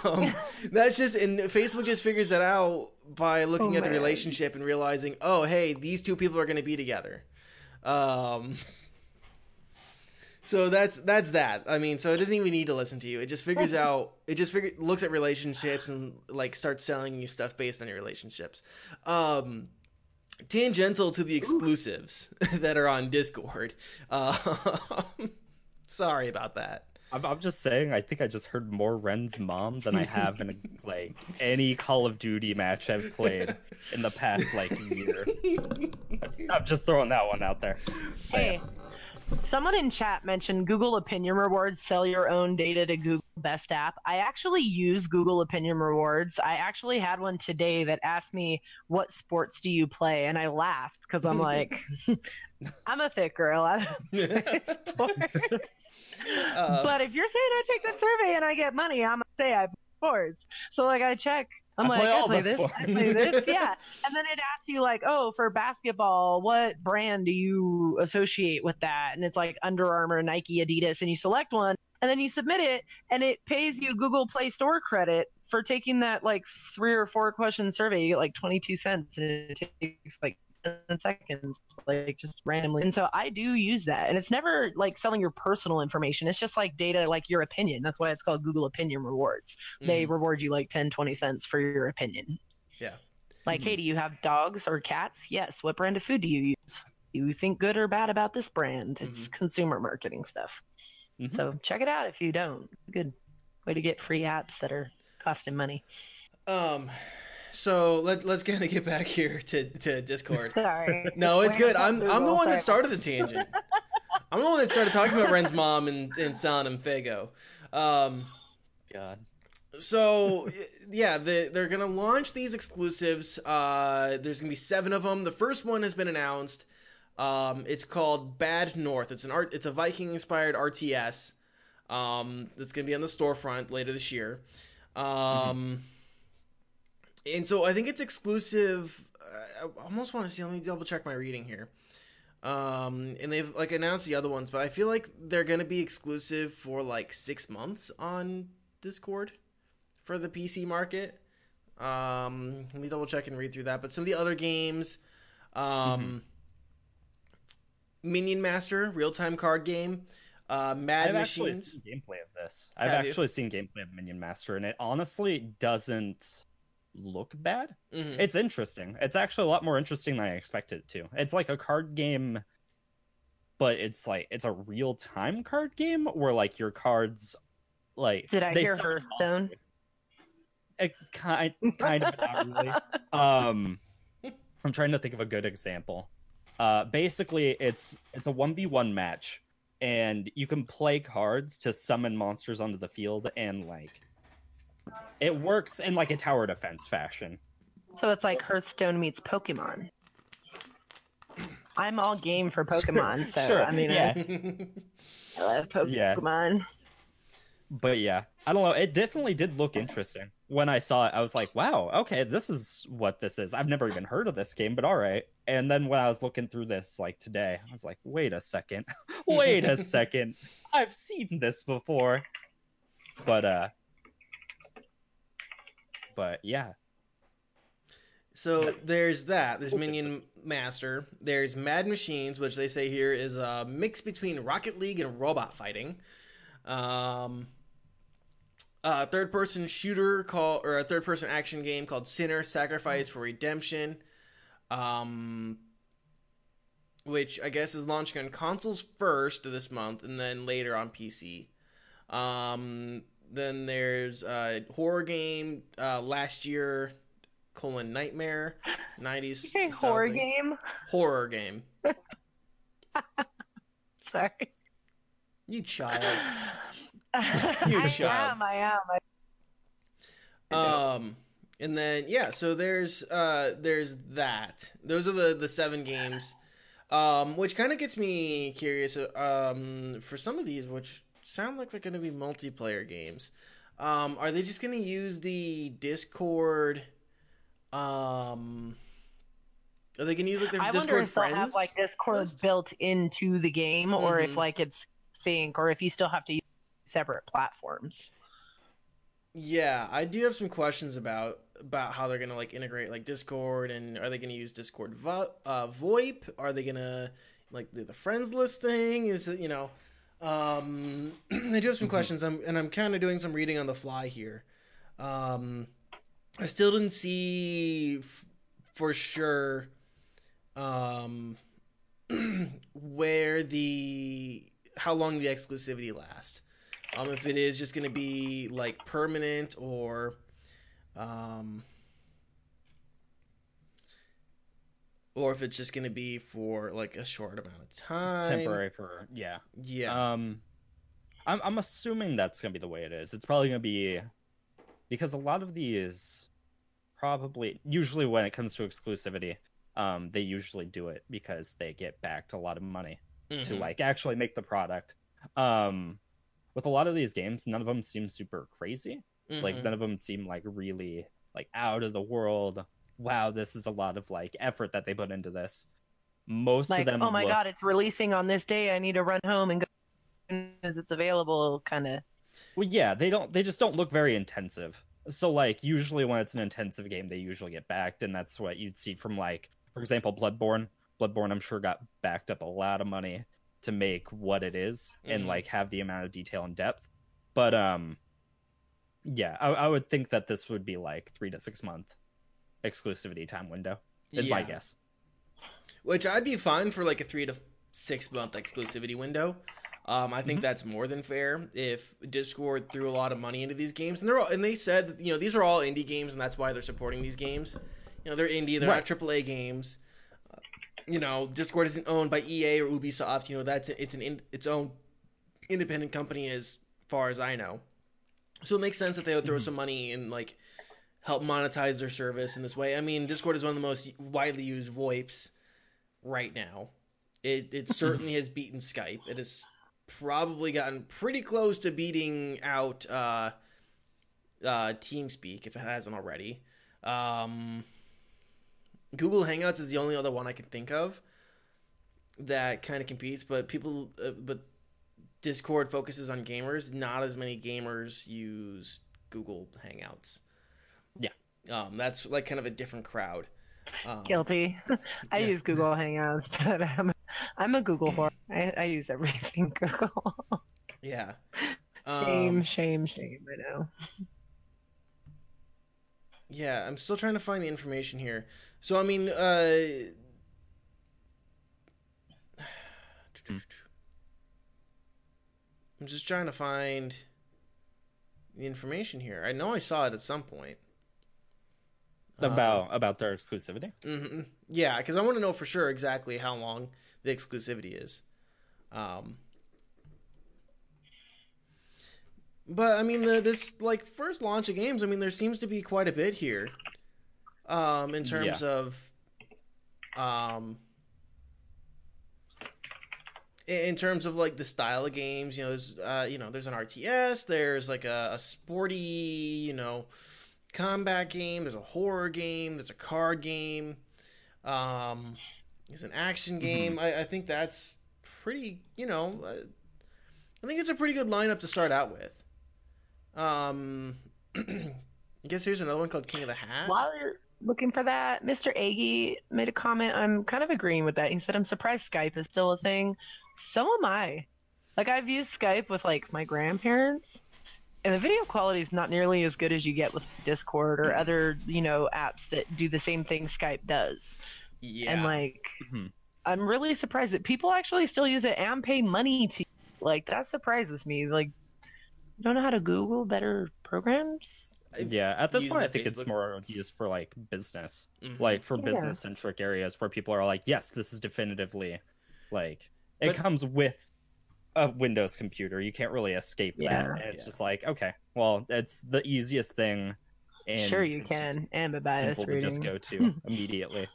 Um, that's just and Facebook just figures that out by looking Oh, at the man. relationship and realizing, oh, hey, these two people are going to be together. Um, so that's that's that. I mean, so it doesn't even need to listen to you. It just figures out. It just figure looks at relationships and like starts selling you stuff based on your relationships. Um, tangential to the exclusives that are on Discord. Uh, sorry about that. I'm, I'm just saying. I think I just heard more Ren's mom than I have in like any Call of Duty match I've played in the past like year. I'm just, I'm just throwing that one out there. But, Hey, someone in chat mentioned Google Opinion Rewards sell your own data to Google Best App. I actually use Google Opinion Rewards. I actually had one today that asked me, What sports do you play? And I laughed because I'm like, I'm a thick girl. I don't play sports. Uh, but if you're saying I take the survey and I get money, I'm to say I play sports. So like I check, I'm I like, play I play this, I play this, yeah. And then it asks you like, oh, for basketball, what brand do you associate with that? And it's like Under Armour, Nike, Adidas, and you select one, and then you submit it, and it pays you Google Play Store credit for taking that like three or four question survey. You get like 22 cents, and it takes like 10 seconds, like just randomly. And so I do use that. And it's never like selling your personal information. It's just like data, like your opinion. That's why it's called Google Opinion Rewards. They Mhm. reward you like 10, 20 cents for your opinion. Yeah. Like, Mhm. hey, do you have dogs or cats? Yes. What brand of food do you use? Do you think good or bad about this brand? It's consumer marketing stuff. Mhm. So check it out if you don't. Good way to get free apps that are costing money. Um, so let let's kind of get back here to to Discord. Sorry. No, it's We're good. I'm I'm the Google, one that started the tangent. I'm the one that started talking about Ren's mom and and selling him Faygo. Um, God. so yeah, the, they're gonna launch these exclusives. Uh, there's gonna be seven of them. The first one has been announced. Um, it's called Bad North. It's an art. It's a Viking inspired RTS. Um, that's gonna be on the storefront later this year. Um, and so I think it's exclusive. I almost want to see. Let me double check my reading here. Um, and they've like announced the other ones, but I feel like they're gonna be exclusive for like six months on Discord for the PC market. Um, let me double check and read through that. But some of the other games, um, Minion Master, real time card game, uh, Mad I've actually seen gameplay of this. I've Have you? actually seen gameplay of Minion Master, and it honestly doesn't look bad. Mhm. It's interesting. It's actually a lot more interesting than I expected it to. It's like a card game, but it's like it's a real time card game where like your cards, like Did I they hear summon Hearthstone? It kind kind of not really. Um, I'm trying to think of a good example. Uh, basically, it's it's a one v one match, and you can play cards to summon monsters onto the field, and like it works in like a tower defense fashion. So it's like Hearthstone meets Pokemon. I'm all game for Pokemon, so Sure, I mean, yeah. I, I love Yeah. Pokemon. But yeah, I don't know. It definitely did look interesting. When I saw it, I was like, "Wow, okay, this is what this is." I've never even heard of this game, but all right. And then when I was looking through this like today, I was like, "Wait a second, wait a second, I've seen this before." But uh, but yeah, So there's that. There's Minion Master. There's Mad Machines, which they say here is a mix between Rocket League and robot fighting. Um, a third-person shooter called, or a third-person action game called Sinner: Sacrifice for Redemption. Um, which I guess is launching on consoles first this month, and then later on PC. Um, then there's a horror game uh, last year colon nightmare 90s Okay, style horror thing. game. horror game Sorry. you child I child. am. I am. I... Am. Um and then yeah so there's uh there's that those are the the seven games um which kind of gets me curious um for some of these which sound like they're going to be multiplayer games um are they just going to use the discord um are they going to use like their I wonder discord if they'll friends have like Discord list? built into the game, or if Mhm. like it's sync, or if you still have to use separate platforms. Yeah, I do have some questions about about how they're gonna like integrate like Discord and are they gonna use Discord vo- uh, VoIP? Are they gonna like the, the friends list thing? Is it you know? Um, I do have some Mhm. questions. I'm and I'm kind of doing some reading on the fly here. Um, I still didn't see f- for sure um, where the how long the exclusivity lasts. Um, if it is just going to be like permanent or, um, or if it's just going to be for like a short amount of time. temporary for yeah. Yeah. Um, I'm I'm assuming that's gonna be the way it is. It's probably gonna be because a lot of these probably usually when it comes to exclusivity, um, they usually do it because they get backed a lot of money to Mhm. like actually make the product. Um, with a lot of these games, none of them seem super crazy. Like Mhm. none of them seem like really like out of the world. Wow, this is a lot of like effort that they put into this. Most Like, of them oh my look- god, it's releasing on this day. I need to run home and go as it's available. Kind of. Well, yeah, they don't. They just don't look very intensive. So, like, usually when it's an intensive game, they usually get backed, and that's what you'd see from, like, for example, Bloodborne. Bloodborne, I'm sure, got backed up a lot of money to make what it is and Mhm. like have the amount of detail and depth. But um, yeah, I, I would think that this would be like three to six month exclusivity time window. Is my guess. Which I'd be fine for like a three to six month exclusivity window. Um, I think Mhm. that's more than fair. If Discord threw a lot of money into these games, and they're all, and they said that, you know these are all indie games, and that's why they're supporting these games. You know they're indie, they're Right. not AAA games. Uh, you know Discord isn't owned by EA or Ubisoft. You know that's it's an in, its own independent company as far as I know. So it makes sense that they would throw Mhm. some money in like help monetize their service in this way. I mean, Discord is one of the most widely used VoIPs right now. It it certainly has beaten Skype. It has probably gotten pretty close to beating out uh, uh, TeamSpeak if it hasn't already. Um, Google Hangouts is the only other one I can think of that kind of competes, but people, uh, but Discord focuses on gamers. Not as many gamers use Google Hangouts. Um, that's like kind of a different crowd. Um, Guilty. I yeah. use Google Hangouts, but I'm I'm a Google whore. I, I use everything Google. Yeah. shame, Um, shame, shame. I know. Yeah, I'm still trying to find the information here. So I mean, uh Hmm. I'm just trying to find the information here. I know I saw it at some point. About about their exclusivity. hmm Yeah, because I want to know for sure exactly how long the exclusivity is. Um, but I mean, the this like first launch of games. I mean, there seems to be quite a bit here. Um, in terms of, um, in in terms of like the style of games, you know, there's uh, you know, there's an RTS. There's like a, a sporty, you know, combat game. There's a horror game. There's a card game. Um, there's an action game. I, I think that's pretty. You know, uh, I think it's a pretty good lineup to start out with. Um, I guess here's another one called King of the Hat. While you're looking for that, Mr. Aggie made a comment. I'm kind of agreeing with that. He said, "I'm surprised Skype is still a thing." So am I. Like I've used Skype with like my grandparents, and the video quality is not nearly as good as you get with Discord or other, you know, apps that do the same thing Skype does. Yeah. And like, Mhm. I'm really surprised that people actually still use it and pay money to. Like that surprises me. Like, you don't know how to Google better programs. Yeah, at this point, I the think it's more used for like business, Mhm. like for Yeah. business centric areas where people are like, yes, this is definitively like it But- comes with a Windows computer. You can't really escape Yeah. that. And it's Yeah. just like, okay, well, it's the easiest thing. And sure, you can. And a bias simple to just go to immediately.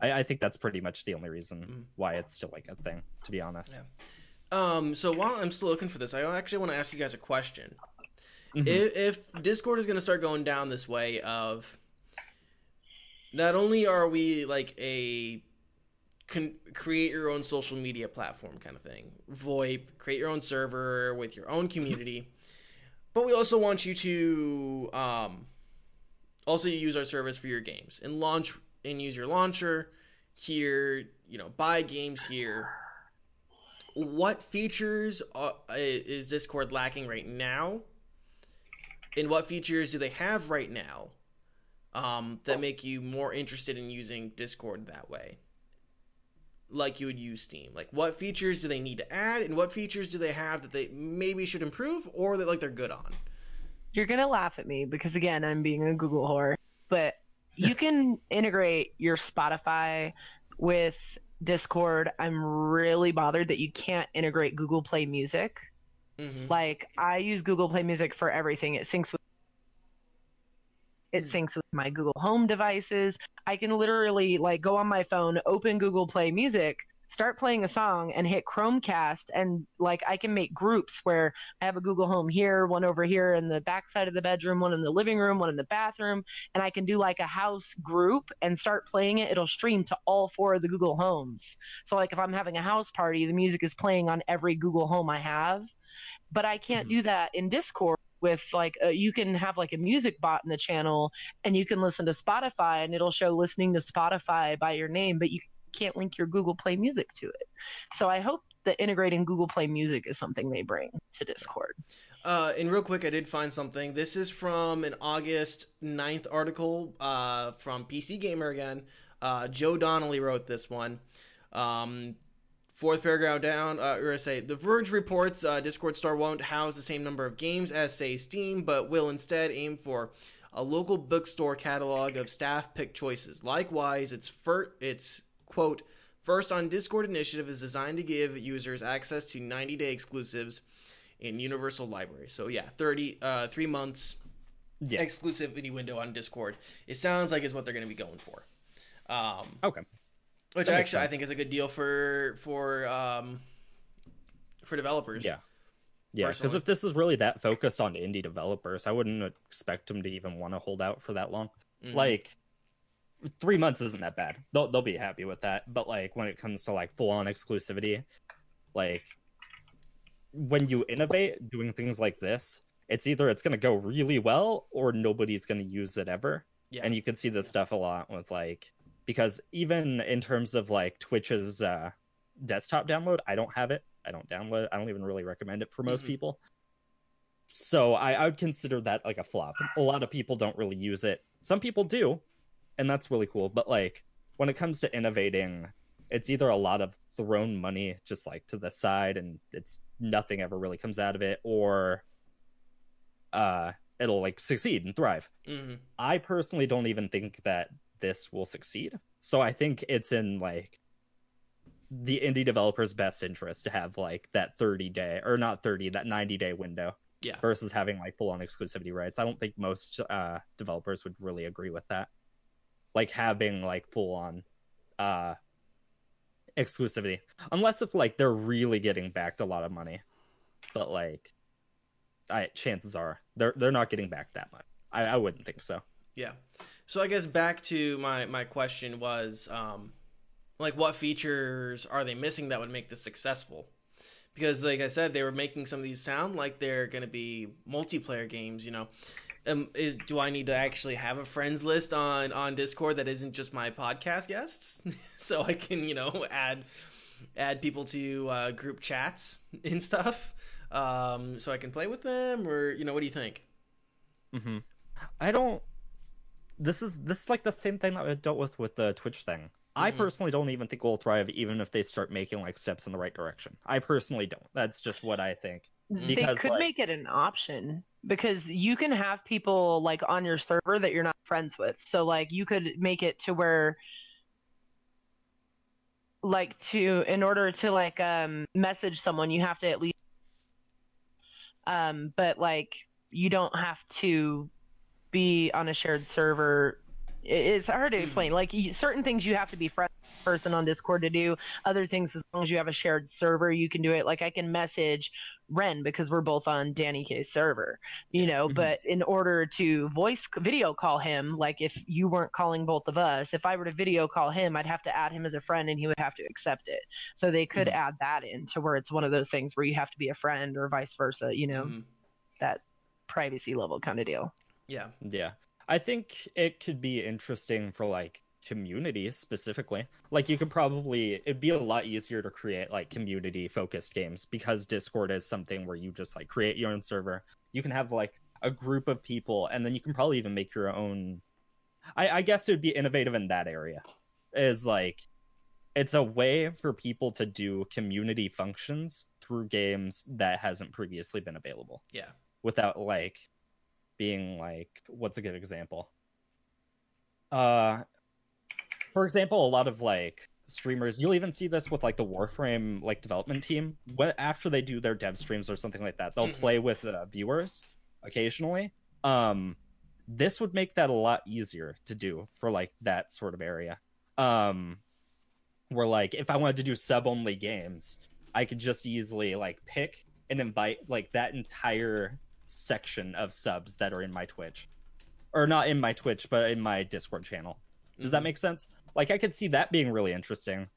I, I think that's pretty much the only reason Mhm. why it's still like a thing, to be honest. Yeah. Um, so while I'm still looking for this, I actually want to ask you guys a question. Mhm. If, if Discord is going to start going down this way of not only are we like a con- create your own social media platform kind of thing, VoIP, create your own server with your own community, but we also want you to um, also use our service for your games and launch and use your launcher here. You know, buy games here. What features are, is Discord lacking right now? and what features do they have right now um, that make you more interested in using Discord that way? Like you would use Steam. Like what features do they need to add, and what features do they have that they maybe should improve, or that like they're good on? You're gonna laugh at me because again, I'm being a Google whore. But you can integrate your Spotify with Discord. I'm really bothered that you can't integrate Google Play Music. Mm-hmm. Like I use Google Play Music for everything. It syncs with it Hmm. syncs with my Google Home devices. I can literally like go on my phone, open Google Play Music, start playing a song and hit Chromecast and like I can make groups where I have a Google Home here, one over here in the back side of the bedroom, one in the living room, one in the bathroom, and I can do like a house group and start playing it. It'll stream to all four of the Google Homes. So like if I'm having a house party, the music is playing on every Google Home I have. But I can't Mhm. do that in Discord with like uh you can have like a music bot in the channel and you can listen to Spotify and it'll show listening to Spotify by your name, but you can't link your Google Play Music to it. So I hope that integrating Google Play Music is something they bring to Discord. Uh, and real quick, I did find something. This is from an August 9th article uh, from PC Gamer again. Uh, Joe Donnelly wrote this one. Um, fourth paragraph down, uh, or I say, The Verge reports uh, Discord Store won't house the same number of games as, say, Steam, but will instead aim for a local bookstore catalog of staff pick choices. Likewise, its fir- its quote first on Discord initiative is designed to give users access to 90 day exclusives in Universal Library. So yeah, 30 uh 3 months Yeah. exclusivity window on Discord. It sounds like is what they're going to be going for. Um Okay. Which That actually I think is a good deal for for um for developers. Yeah. Yeah, because if this is really that focused on indie developers, I wouldn't expect them to even want to hold out for that long. Mhm. Like, three months isn't that bad. They'll they'll be happy with that. But like when it comes to like full on exclusivity, like when you innovate doing things like this, it's either it's gonna go really well or nobody's gonna use it ever. Yeah. And you can see this stuff a lot with like because even in terms of like Twitch's uh desktop download, I don't have it. I don't download. I don't even really recommend it for most Mhm. people. So I, I would consider that like a flop. A lot of people don't really use it. Some people do, and that's really cool. But like when it comes to innovating, it's either a lot of thrown money just like to the side and it's nothing ever really comes out of it, or uh it'll like succeed and thrive. Mhm. I personally don't even think that this will succeed. So I think it's in like the indie developer's best interest to have like that 30 day or not 30, that 90 day window Yeah. versus having like full on exclusivity rights. I don't think most uh developers would really agree with that. Like having like full on uh exclusivity unless if like they're really getting backed a lot of money. But like I chances are they're they're not getting back that much. I, I wouldn't think so. Yeah. So I guess back to my my question was um like what features are they missing that would make this successful? Because like I said they were making some of these sound like they're going to be multiplayer games, you know. Um, is do I need to actually have a friends list on on Discord that isn't just my podcast guests so I can, you know, add add people to uh, group chats and stuff um so I can play with them or you know what do you think? Mm-hmm. I don't. This is this is like the same thing that I dealt with with the Twitch thing. I Mhm. personally don't even think it will thrive, even if they start making like steps in the right direction. I personally don't. That's just what I think. they could like- make it an option because you can have people like on your server that you're not friends with. So like you could make it to where like to in order to like um message someone you have to at least um but like you don't have to be on a shared server. It's hard to explain. Like certain things you have to be friends person on discord to do. Other things as long as you have a shared server you can do it. Like i can message ren because we're both on danny k's server you know Mhm. but in order to voice video call him like if you weren't calling both of us if i were to video call him i'd have to add him as a friend and he would have to accept it. So they could Mhm. add that in to where it's one of those things where you have to be a friend or vice versa you know Mhm. that privacy level kind of deal Yeah. Yeah. I think it could be interesting for like communities specifically. Like you could probably it'd be a lot easier to create like community focused games because Discord is something where you just like create your own server. You can have like a group of people and then you can probably even make your own I, I guess it would be innovative in that area. Is like it's a way for people to do community functions through games that hasn't previously been available Yeah. without like being like what's a good example? Uh for example a lot of like streamers you'll even see this with like the warframe like development team. When after they do their dev streams or something like that they'll Mhm. play with uh, viewers occasionally. Um this would make that a lot easier to do for like that sort of area. Um where like if I wanted to do sub only games, I could just easily like pick and invite like that entire section of subs that are in my Twitch. Or not in my Twitch, but in my Discord channel. Does that Mhm. make sense? Like I could see that being really interesting.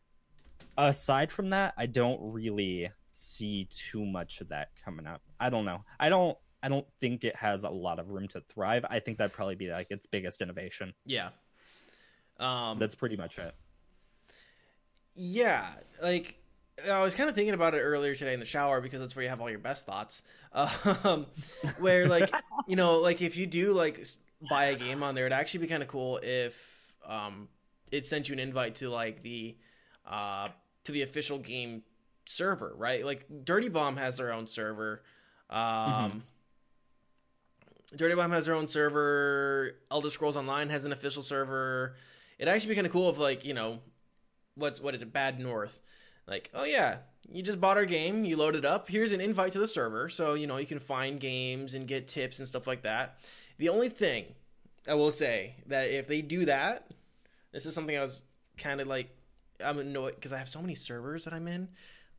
Aside from that, I don't really see too much of that coming up. I don't know. I don't I don't think it has a lot of room to thrive. I think that'd probably be like its biggest innovation. Yeah. Um, That's pretty much it. Yeah, like I was kind of thinking about it earlier today in the shower because that's where you have all your best thoughts. Um, where like you know, like if you do like buy a game on there, it'd actually be kind of cool if um it sent you an invite to like the uh to the official game server, right? Like Dirty Bomb has their own server. Um Dirty Bomb has their own server. Elder Scrolls Online has an official server. It'd actually be kind of cool if like, you know, what's what is it bad north like oh yeah you just bought our game you load it up here's an invite to the server so you know you can find games and get tips and stuff like that the only thing i will say that if they do that this is something i was kind of like i'm annoyed because i have so many servers that i'm in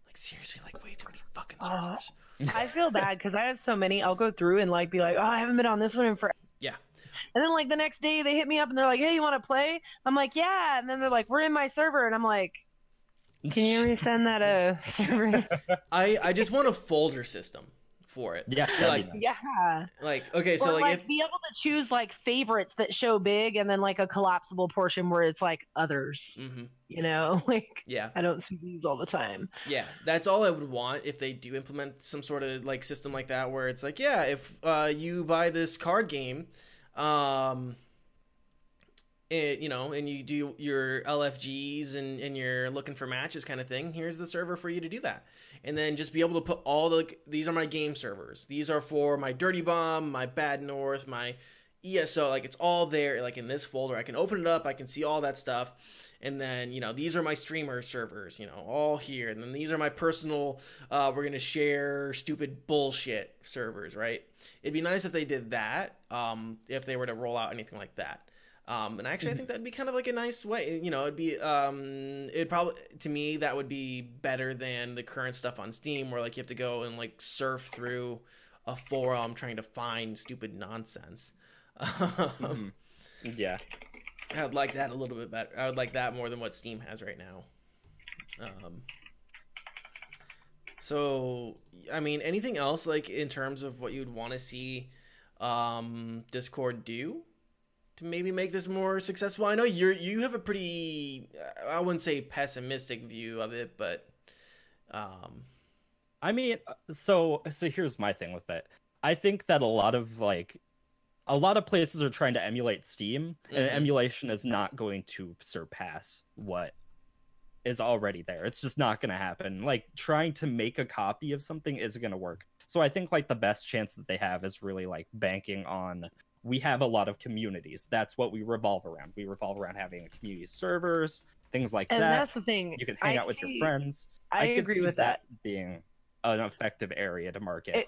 like seriously like way too many fucking servers I feel bad because I have so many. I'll go through and like be like, oh, I haven't been on this one in forever. Yeah. And then like the next day they hit me up and they're like, hey, you want to play? I'm like, yeah. And then they're like, we're in my server, and I'm like, can you resend that a server? i i just want a folder system for it Yes, Yeah, like be yeah. like okay so or like, like, if be able to choose like favorites that show big, and then like a collapsible portion where it's like others. Mhm. You know, like yeah I don't see these all the time. Yeah, that's all I would want if they do implement some sort of like system like that where it's like, yeah, if uh, you buy this card game, um, it, you know, and you do your LFGs and, and you're looking for matches kind of thing, here's the server for you to do that. And then just be able to put all the, these are my game servers. These are for my Dirty Bomb, my Bad North, my ESO, like it's all there, like in this folder. I can open it up, I can see all that stuff and then you know these are my streamer servers you know all here and then these are my personal uh, we're gonna share stupid bullshit servers right it'd be nice if they did that um, if they were to roll out anything like that um, and actually i think that'd be kind of like a nice way you know it'd be um, it probably to me that would be better than the current stuff on steam where like you have to go and like surf through a forum trying to find stupid nonsense Mhm. Yeah. I would like that a little bit better. I would like that more than what Steam has right now. Um, so, I mean, anything else like in terms of what you'd want to see um, Discord do to maybe make this more successful? I know you're you have a pretty I wouldn't say pessimistic view of it, but um, I mean, so so here's my thing with it. I think that a lot of like a lot of places are trying to emulate Steam, and Mhm. emulation is not going to surpass what is already there. It's just not going to happen. Like trying to make a copy of something isn't going to work. So I think like the best chance that they have is really like banking on we have a lot of communities. That's what we revolve around. We revolve around having community servers, things like And that. that's the thing. You can hang I out with your friends. I, could agree see with that. being an effective area to market. It-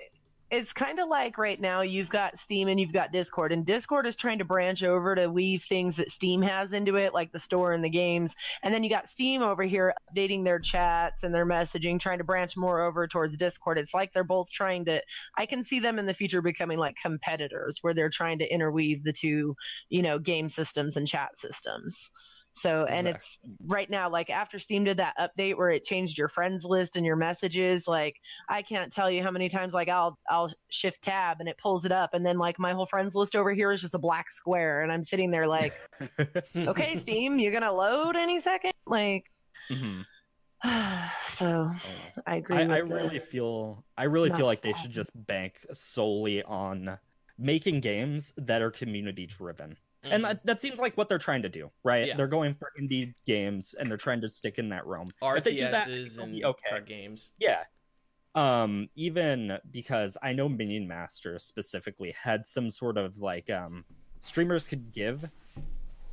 It's kind of like right now you've got Steam and you've got Discord, and Discord is trying to branch over to weave things that Steam has into it, like the store and the games. And then you got Steam over here updating their chats and their messaging, trying to branch more over towards Discord. It's like they're both trying to. I can see them in the future becoming like competitors, where they're trying to interweave the two, you know, game systems and chat systems. So, and it's right now, like after Steam did that update where it changed your friends list and your messages, like I can't tell you how many times like I'll I'll shift tab and it pulls it up and then like my whole friends list over here is just a black square and I'm sitting there like, okay, Steam, you're gonna load any second? Like Mhm. so I agree I, I really feel I really feel like to they should just bank solely on making games that are community driven. And Mhm. that, that seems like what they're trying to do, right? Yeah. They're going for indie games and they're trying to stick in that realm. If they do that, I think RTSs they'll and okay. card games. Yeah. Um, even because I know Minion Master specifically had some sort of like um streamers could give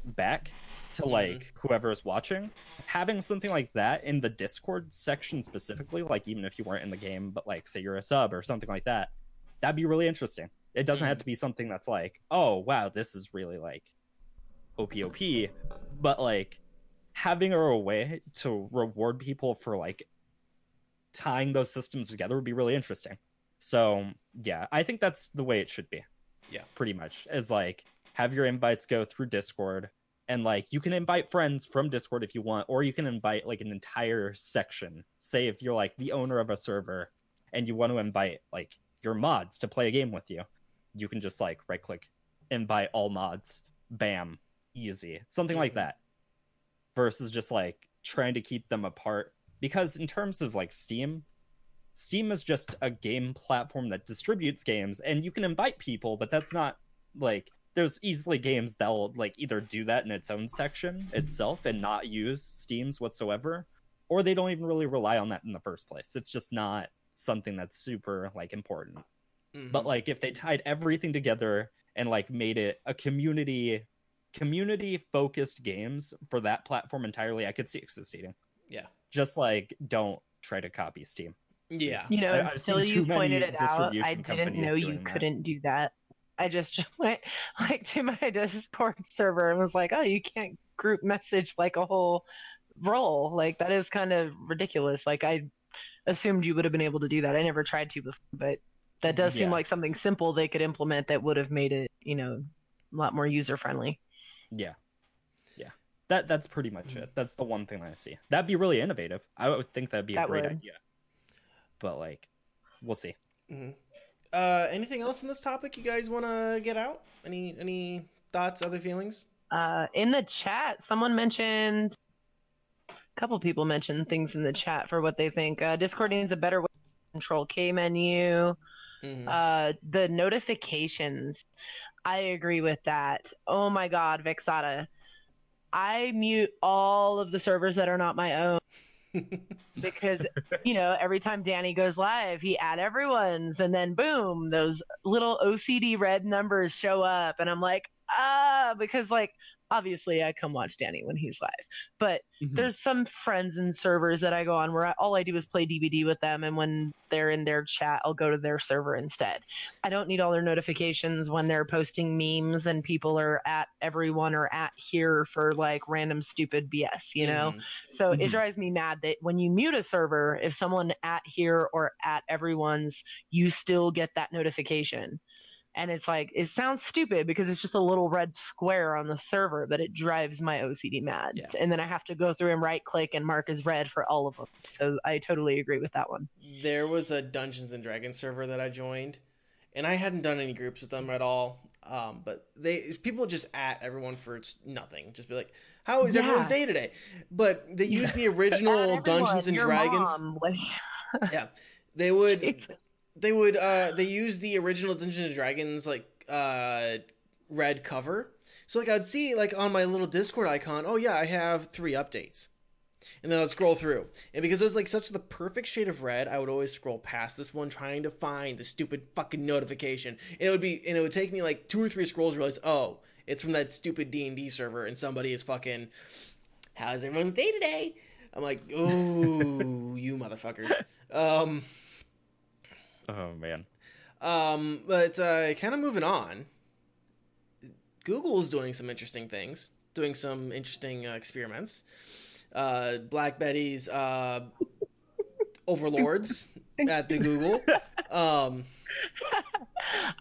back to Mhm. like whoever's watching. Having something like that in the Discord section specifically, like even if you weren't in the game, but like say you're a sub or something like that, that'd be really interesting. It doesn't have hmm. to be something that's like, oh wow, this is really like OPOP, but like having a way to reward people for like tying those systems together would be really interesting. So yeah, I think that's the way it should be. Yeah. Pretty much. Is like have your invites go through Discord and like you can invite friends from Discord if you want, or you can invite like an entire section. Say if you're like the owner of a server and you want to invite like your mods to play a game with you, you can just like right click and buy all mods. Bam. Easy. Something like Mhm. that. Versus just like trying to keep them apart. Because in terms of like Steam, Steam is just a game platform that distributes games and you can invite people, but that's not like there's easily games that'll like either do that in its own section itself and not use Steam's whatsoever, or they don't even really rely on that in the first place. It's just not something that's super like important. Mhm. But like if they tied everything together and like made it a community community focused games for that platform entirely, I could see it succeeding. Yeah. Just like don't try to copy Steam. yeah. You know, I- until you pointed it out, I didn't know you that. couldn't do that. I just went like to my Discord server and was like, "Oh, you can't group message like a whole role. Like that is kind of ridiculous." Like I assumed you would have been able to do that. I never tried to before, but that does seem Yeah. like something simple they could implement that would have made it, you know, a lot more user friendly. Yeah. Yeah. That that's pretty much Mm-hmm. it. That's the one thing I see. That'd be really innovative. I would think that'd be a That great would. idea. But like we'll see. Mhm. Uh, anything else in this topic you guys want to get out? Any any thoughts, other feelings? Uh, in the chat, someone mentioned a couple people mentioned things in the chat for what they think. Uh, Discord needs a better way to control K menu. Mhm. Uh, the notifications. I agree with that. Oh my God, Vexata. I mute all of the servers that are not my own because you know every time Danny goes live, he add everyone's, and then boom, those little OCD red numbers show up, and I'm like, ah, because like obviously I come watch Danny when he's live, but Mm-hmm. there's some friends and servers that I go on where I, all I do is play DBD with them, and when they're in their chat, I'll go to their server instead. I don't need all their notifications when they're posting memes and people are at everyone or at here for like random stupid BS, you know. Mhm. So it Mhm. drives me mad that when you mute a server, if someone at here or at everyone's, you still get that notification. And it's like, it sounds stupid because it's just a little read square on the server, but it drives my OCD mad. Yeah. And then I have to go through and right click and mark as red for all of them. So I totally agree with that one. There was a Dungeons and Dragons server that I joined, and I hadn't done any groups with them at all. Um, but they people just at everyone for nothing. Just be like, "How is Yeah. everyone's day today?" But they used the original everyone, Dungeons and Dragons. mom, like, Yeah, they would. they would uh they use the original Dungeons and Dragons like uh red cover. So like I'd see like on my little Discord icon, oh yeah, I have three updates. And then I'd scroll through. And because it was like such the perfect shade of red, I would always scroll past this one trying to find the stupid fucking notification. And it would be and it would take me like two or three scrolls to realize, oh, it's from that stupid D&D server and somebody is fucking how's everyone's day today? I'm like, oh, you motherfuckers. Um Oh man. um, but uh, kind of moving on. Google's doing some interesting things, doing some interesting uh, experiments. Uh, Black Betty's uh, overlords at the Google. Um,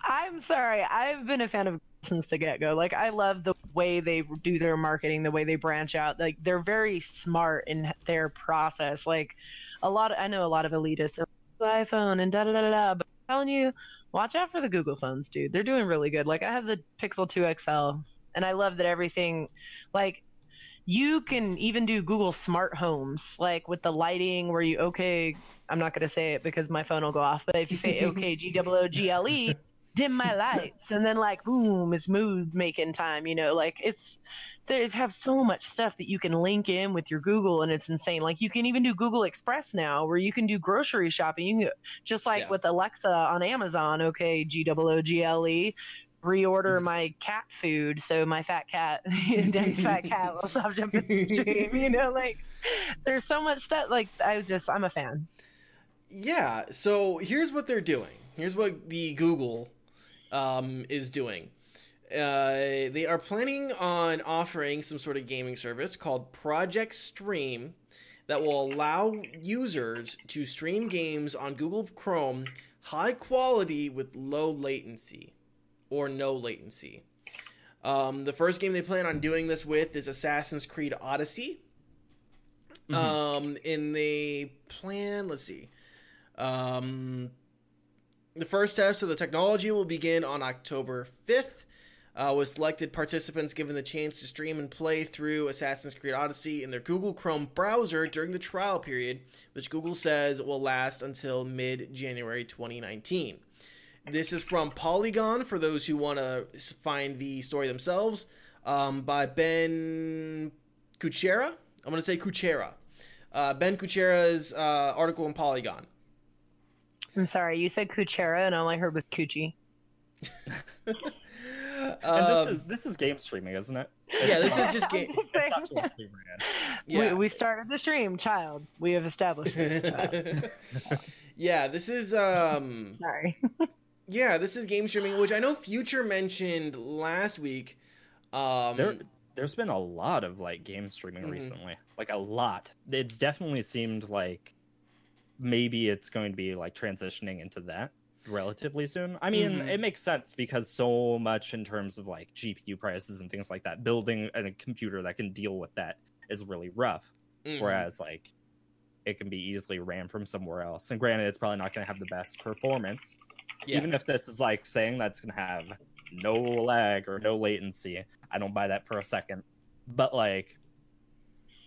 I'm sorry. I've been a fan of since the get go. Like, I love the way they do their marketing, the way they branch out. Like, they're very smart in their process. Like, a lot. Of, I know a lot of elitists are like, iPhone and da da da da. But I'm telling you, watch out for the Google phones, dude. They're doing really good. Like, I have the Pixel 2 XL, and I love that everything, like. You can even do Google smart homes, like with the lighting where you, okay, I'm not going to say it because my phone will go off, but if you say, okay, G O O G L E, dim my lights and then like boom it's mood making time you know like it's they have so much stuff that you can link in with your google and it's insane like you can even do google express now where you can do grocery shopping you can just like Yeah. with alexa on amazon okay g-o-o-g-l-e reorder my cat food so my fat cat daddy's fat cat will stop jumping the stream you know like there's so much stuff like i just i'm a fan yeah, so here's what they're doing. Here's what the Google um, is doing. Uh, they are planning on offering some sort of gaming service called Project Stream that will allow users to stream games on Google Chrome high quality with low latency or no latency. Um, the first game they plan on doing this with is Assassin's Creed Odyssey. Mhm. Um, and they plan, let's see. Um, the first test of the technology will begin on October 5th. Uh, with selected participants given the chance to stream and play through Assassin's Creed Odyssey in their Google Chrome browser during the trial period, which Google says will last until mid January 2019. This is from Polygon for those who want to find the story themselves um, by Ben Kuchera. I'm going to say Kuchera. Uh, ben Kuchera's uh, article in Polygon. I'm sorry, you said Kuchera, and all I heard was Coochie. And Um, this is this is game streaming, isn't it? yeah, this not- is just game. It's not totally brand. Yeah. we, we started the stream, child. We have established this, child. yeah, this is um Sorry. yeah, this is game streaming, which I know Future mentioned last week. Um There, there's been a lot of like game streaming Mhm. recently, like a lot. It's definitely seemed like maybe it's going to be like transitioning into that relatively soon. I mean, Mhm. it makes sense because so much in terms of like GPU prices and things like that, building a computer that can deal with that is really rough. mhm. Whereas like it can be easily ran from somewhere else. And granted, it's probably not going to have the best performance, yeah. even if this is like saying that's going to have no lag or no latency i don't buy that for a second but like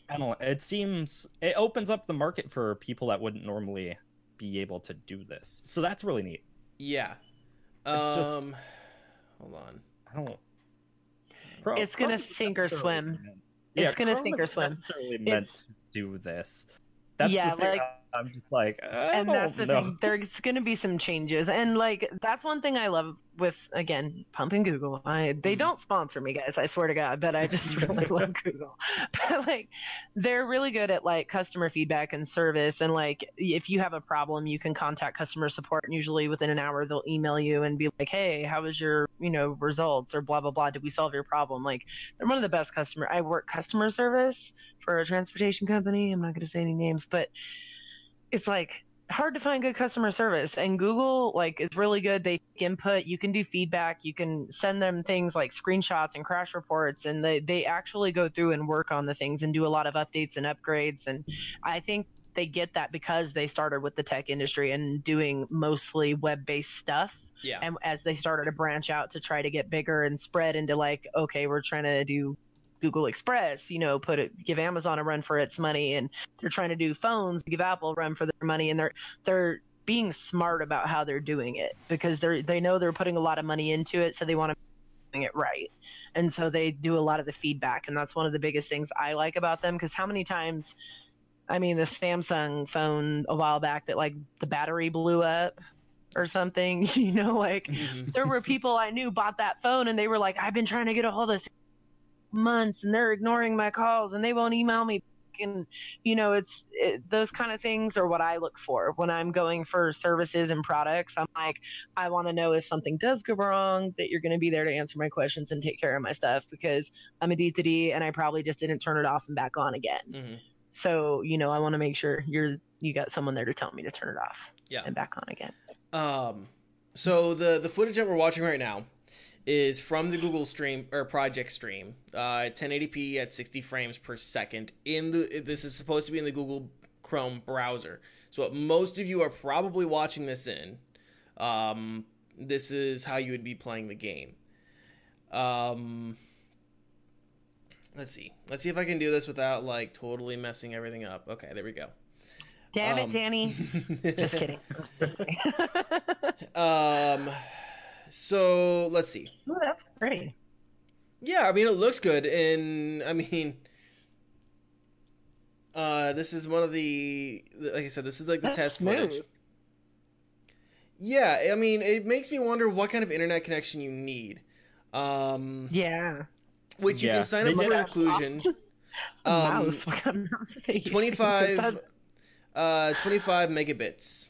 i don't it seems it opens up the market for people that wouldn't normally be able to do this so that's really neat yeah. It's um just- hold on. i don't Chrome- It's gonna sink or swim. meant- It's gonna sink or swim. necessarily meant It's- to do this that's Yeah, the thing like- i'm just like and that's the know. thing. There's going to be some changes, and like that's one thing I love with again pumping Google. I they Mhm. don't sponsor me, guys. I swear to God, but I just really love Google. But like they're really good at like customer feedback and service, and like if you have a problem, you can contact customer support, and usually within an hour they'll email you and be like, "Hey, how was your you know results?" or blah blah blah. Did we solve your problem? Like they're one of the best customer. I work customer service for a transportation company. I'm not going to say any names, but it's like hard to find good customer service and google like is really good. They input. You can do feedback. You can send them things like screenshots and crash reports and they, they actually go through and work on the things and do a lot of updates and upgrades and i think they get that because they started with the tech industry and doing mostly web-based stuff Yeah. and as they started to branch out to try to get bigger and spread into like okay we're trying to do google express you know put it give amazon a run for its money and they're trying to do phones give apple a run for their money and they're they're being smart about how they're doing it because they're they know they're putting a lot of money into it so they want to doing it right and so they do a lot of the feedback and that's one of the biggest things i like about them because how many times i mean the samsung phone a while back that like the battery blew up or something you know like Mhm. there were people I knew bought that phone and they were like, I've been trying to get a hold of months and they're ignoring my calls and they won't email me. And, you know, it's it, those kind of things are what I look for when I'm going for services and products. I'm like, I want to know if something does go wrong, that you're going to be there to answer my questions and take care of my stuff because I'm a D2D and I probably just didn't turn it off and back on again. Mhm. So, you know, I want to make sure you're, you got someone there to tell me to turn it off Yeah. and back on again. Um, so the the footage that we're watching right now is from the Google Stream or Project Stream, uh, 1080p at 60 frames per second. In the this is supposed to be in the Google Chrome browser. So what most of you are probably watching this in. Um, this is how you would be playing the game. Um, let's see. Let's see if I can do this without like totally messing everything up. Okay, there we go. Damn Um, it, Danny. Just kidding. Just kidding. um, so let's see. Ooh, that's pretty. Yeah, I mean it looks good, and I mean, uh, this is one of the like I said, this is like the That's test smooth. footage. Yeah, I mean, it makes me wonder what kind of internet connection you need. Um, Yeah. which you can sign they up for inclusion. A Um, mouse. What kind of mouse are they 25, That- uh, 25 megabits.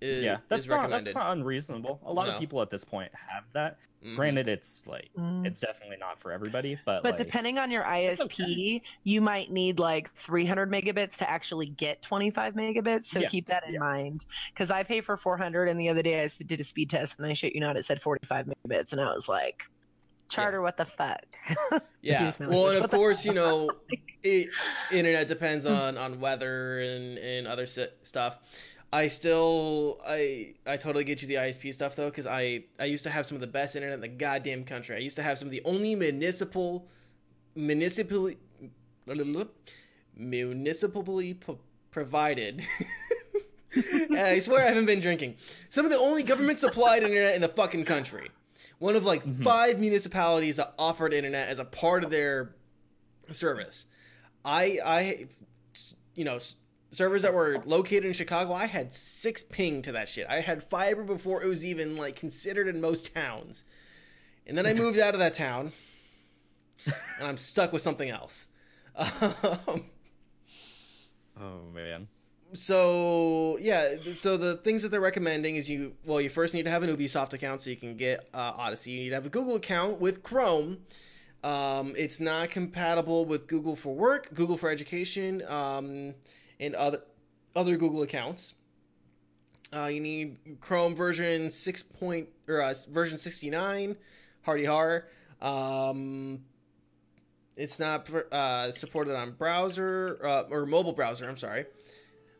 Is, yeah, that's is not that's not unreasonable. A lot No. of people at this point have that. Mhm. Granted, it's like Mm. it's definitely not for everybody, but But like, depending on your It's ISP, you might need like 300 megabits to actually get 25 megabits. So Yeah, keep that in yeah. mind. Because I pay for 400, and the other day I did a speed test, and I shit you not, it said 45 megabits, and I was like, "Charter, what the fuck?" Yeah. Me, Well, and of course, you know, it, internet depends on on weather and and other si- stuff. I still I I totally get you the ISP stuff though because I I used to have some of the best internet in the goddamn country. I used to have some of the only municipal municipally municipally pro- provided. I swear I haven't been drinking. Some of the only government supplied internet in the fucking country. One of like Mhm. five municipalities that offered internet as a part of their service. I I you know servers that were located in Chicago, I had six ping to that shit. I had fiber before it was even like considered in most towns. And then I moved out of that town and I'm stuck with something else. Um, oh man, so yeah, so the things that they're recommending is you well, you first need to have an Ubisoft account so you can get uh, Odyssey. You need to have a Google account with Chrome. Um, it's not compatible with Google for Work, Google for Education, um, and other other Google accounts. Uh, you need Chrome version six point or uh, version sixty nine, Hardy Har. Um, it's not uh, supported on browser uh, or mobile browser. I'm sorry.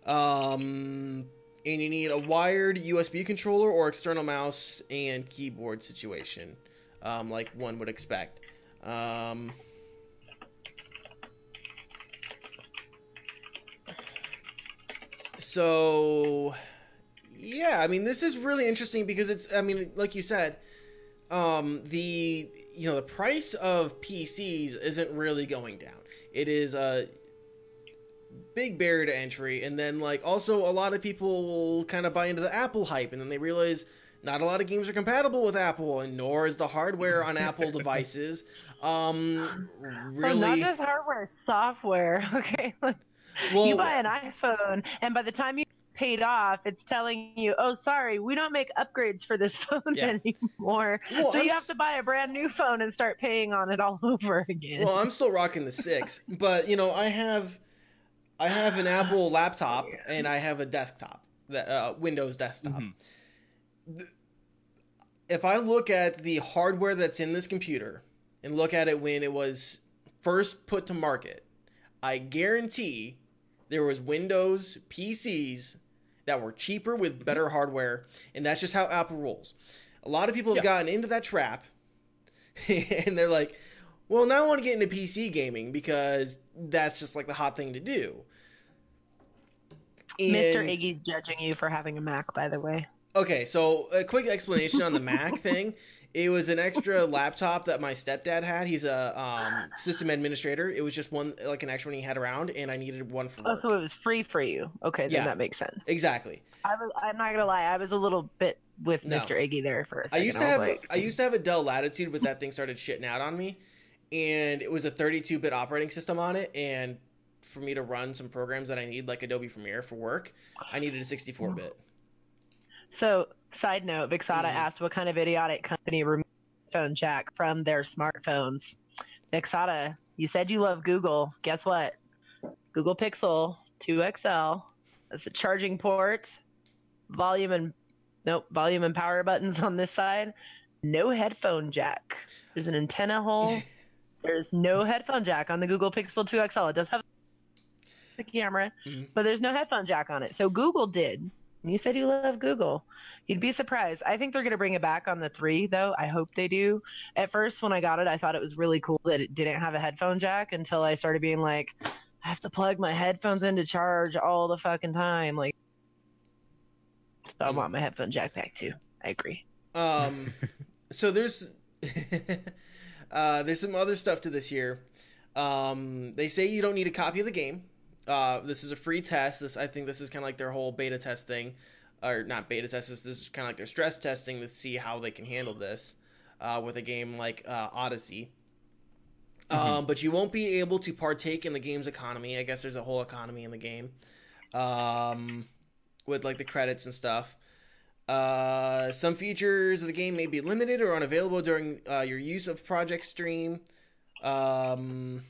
Um, and you need a wired USB controller or external mouse and keyboard situation, um, like one would expect. Um, so, yeah, I mean, this is really interesting because it's, I mean, like you said, um, the you know the price of PCs isn't really going down. It is a big barrier to entry, and then like also a lot of people will kind of buy into the Apple hype, and then they realize not a lot of games are compatible with Apple, and nor is the hardware on Apple devices. Um, Oh, really, not just hardware, software. Okay. Well, you buy an iPhone, and by the time you paid off, it's telling you, "Oh, sorry, we don't make upgrades for this phone Yeah. anymore." Well, so I'm you s- have to buy a brand new phone and start paying on it all over again. Well, I'm still rocking the six, but you know, I have, I have an Apple laptop and I have a desktop, that uh, Windows desktop. Mhm. Th- If I look at the hardware that's in this computer and look at it when it was first put to market, I guarantee there was Windows PCs that were cheaper with mm-hmm. better hardware, and that's just how Apple rolls. A lot of people have Yeah. gotten into that trap, and they're like, "Well, now I want to get into PC gaming because that's just like the hot thing to do." Mr. Iggy's judging you for having a Mac, by the way. Okay, so a quick explanation on the Mac thing. It was an extra laptop that my stepdad had. He's a um, system administrator. It was just one, like an extra one he had around, and I needed one for Oh, work. so it was free for you. Okay, then Yeah. that makes sense. exactly. I was, I'm not gonna lie, I was a little bit with No. Mr. Iggy there for a I second. used to was have like, I used to have a Dell Latitude, but that thing started shitting out on me, and it was a 32-bit operating system on it, and for me to run some programs that I need, like Adobe Premiere for work, I needed a 64-bit. So, side note, Vixata Mhm. asked what kind of idiotic company removed phone jack from their smartphones. Vixata, you said you love Google. Guess what? Google Pixel 2 XL. That's the charging port, volume and nope, volume and power buttons on this side. No headphone jack. There's an antenna hole. There's no headphone jack on the Google Pixel 2 XL. It does have the camera, Mhm. but there's no headphone jack on it. So Google did. And You said you love Google. You'd be surprised. I think they're going to bring it back on the three, though. I hope they do. At first, when I got it, I thought it was really cool that it didn't have a headphone jack until I started being like, I have to plug my headphones in to charge all the fucking time. Like, so I want my headphone jack back too. I agree. Um, so there's uh, there's some other stuff to this here. Um, they say you don't need a copy of the game. Uh, this is a free test. This I think this is kind of like their whole beta test thing, or not beta test. This, this is kind of like their stress testing to see how they can handle this uh, with a game like uh, Odyssey. Um, but you won't be able to partake in the game's economy. I guess there's a whole economy in the game, um, with like the credits and stuff. Uh, some features of the game may be limited or unavailable during uh, your use of Project Stream. Um,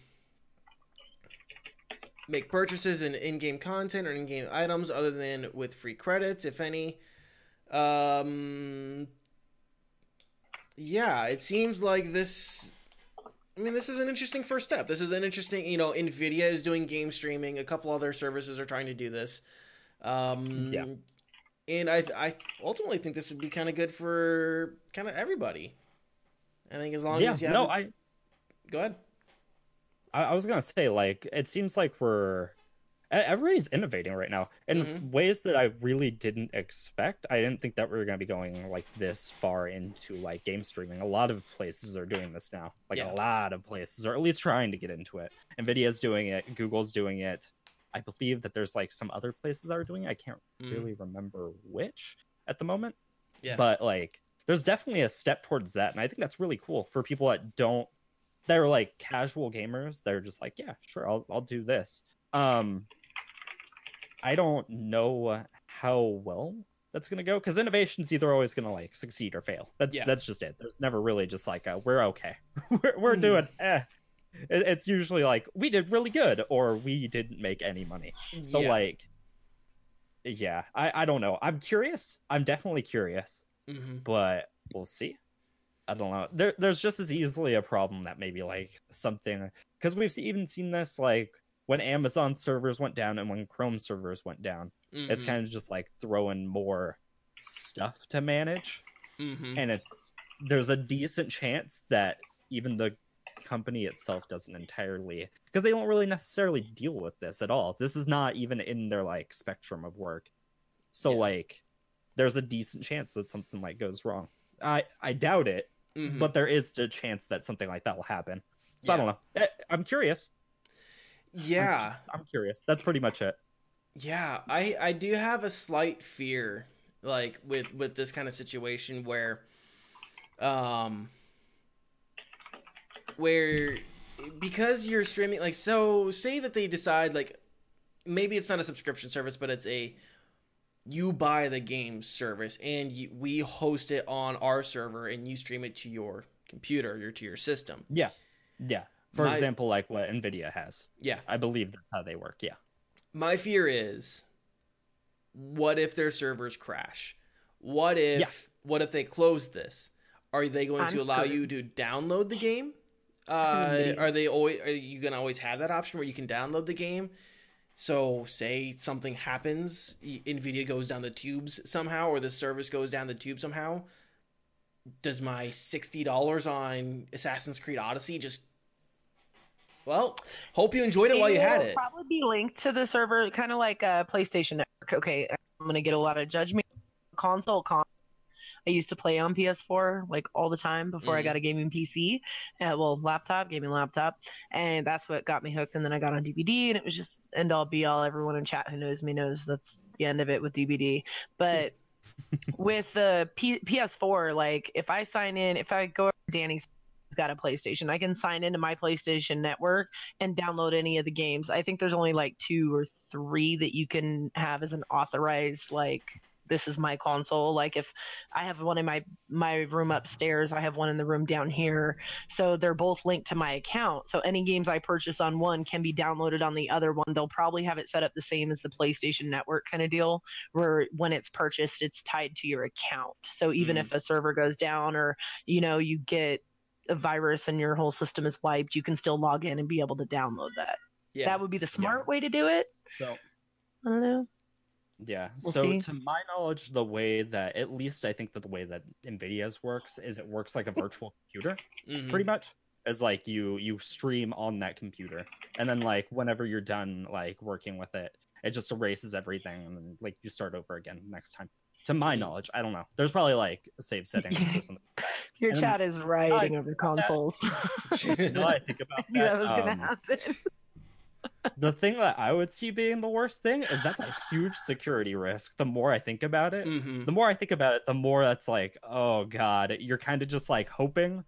make purchases in in-game content or in-game items other than with free credits, if any. Um, yeah, it seems like this. I mean, this is an interesting first step. This is an interesting, you know, Nvidia is doing game streaming. A couple other services are trying to do this. Um, Yeah. And I, I ultimately think this would be kind of good for kind of everybody. I think as long yeah, as you no, I, go ahead. I I was gonna say like it seems like we're everybody's innovating right now in Mhm. ways that I really didn't expect. I didn't think that we were gonna be going like this far into like game streaming. A lot of places are doing this now. Like Yeah. a lot of places are at least trying to get into it. Nvidia's doing it. Google's doing it. I believe that there's like some other places that are doing it. I can't Mhm. really remember which at the moment. Yeah. But like there's definitely a step towards that and I think that's really cool for people that don't they're like casual gamers. They're just like, yeah, sure, I'll I'll do this. Um I don't know how well that's gonna go because innovation's either always gonna like succeed or fail. That's Yeah. that's just it. There's never really just like a, we're okay, we're, we're Hmm. doing eh. It, it's usually like we did really good or we didn't make any money. So Yeah. like, yeah, I I don't know. I'm curious. I'm definitely curious, Mhm. but we'll see. I don't know. There, there's just as easily a problem that maybe like something because we've even seen this like when Amazon servers went down and when Chrome servers went down. It's Mhm. kind of just like throwing more stuff to manage, Mhm. and it's there's a decent chance that even the company itself doesn't entirely because they don't really necessarily deal with this at all. This is not even in their like spectrum of work. So Yeah. like there's a decent chance that something like goes wrong. I I doubt it, Mhm. but there is a chance that something like that will happen. So I don't know. Eh, I'm curious. yeah. I'm curious. That's pretty much it. Yeah, I I do have a slight fear like with with this kind of situation where um where because you're streaming like so say that they decide like maybe it's not a subscription service but it's a you buy the game service and you, we host it on our server and you stream it to your computer or to your system. Yeah. Yeah. For My- example, like what Nvidia has. Yeah. I believe that's how they work. Yeah. My fear is what if their servers crash? What if Yeah. what if they close this? Are they going I'm to allow screwed. you to download the game? Uh, are they always are you gonna always have that option where you can download the game? So say something happens, Nvidia goes down the tubes somehow, or the service goes down the tube somehow. Does my sixty dollars on Assassin's Creed Odyssey just? Well, hope you enjoyed it while you had It'll. Probably be linked to the server, kind of like a PlayStation Network. Okay, I'm gonna get a lot of judgment. Console con. I used to play on PS4 like all the time before I Mhm. got a gaming PC, uh, well, laptop, gaming laptop, and that's what got me hooked. And then I got on DBD, and it was just end all be all. Everyone in chat who knows me knows that's the end of it with DBD. But with the P- PS4, like if I sign in, if I go over Danny's got a PlayStation, I can sign into my PlayStation network and download any of the games. I think there's only like two or three that you can have as an authorized like this is my console. Like if I have one in my my room upstairs, I have one in the room down here. So they're both linked to my account. So any games I purchase on one can be downloaded on the other one. They'll probably have it set up the same as the PlayStation Network kind of deal, where when it's purchased, it's tied to your account. So even Mhm. if a server goes down or you know you get a virus and your whole system is wiped, you can still log in and be able to download that. Yeah. That would be the smart way to do it. So I don't know. Yeah. We'll so see. to my knowledge, the way that at least I think that the way that Nvidia's works is it works like a virtual computer, Mhm. pretty much. Is like you you stream on that computer, and then like whenever you're done like working with it, it just erases everything, and then like you start over again next time. To my Mhm. knowledge, I don't know. There's probably like save settings or something. Your And- chat is writing over consoles. now I think about Knew that was gonna um, happen. The thing that I would see being the worst thing is that's a huge security risk. The more I think about it, Mhm. the more I think about it, the more that's like, oh god, you're kind of just like hoping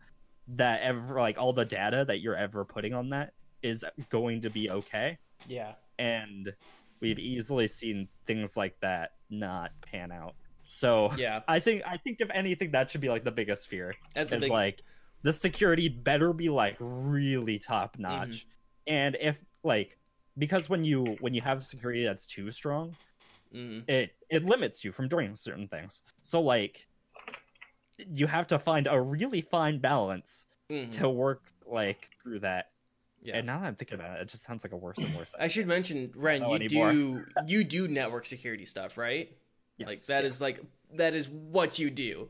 that ever like all the data that you're ever putting on that is going to be okay. Yeah. And we've easily seen things like that not pan out. So Yeah, I think I think if anything, that should be like the biggest fear. that's is big. like the security better be like really top notch Mm-hmm. and if like because when you when you have security that's too strong Mhm. it it limits you from doing certain things so like you have to find a really fine balance Mhm. to work like through that Yeah. and now that i'm thinking about it it just sounds like a worse and worse I should mention, Ren, you anymore. do you do network security stuff, right? Yes, like that yeah. is like that is what you do.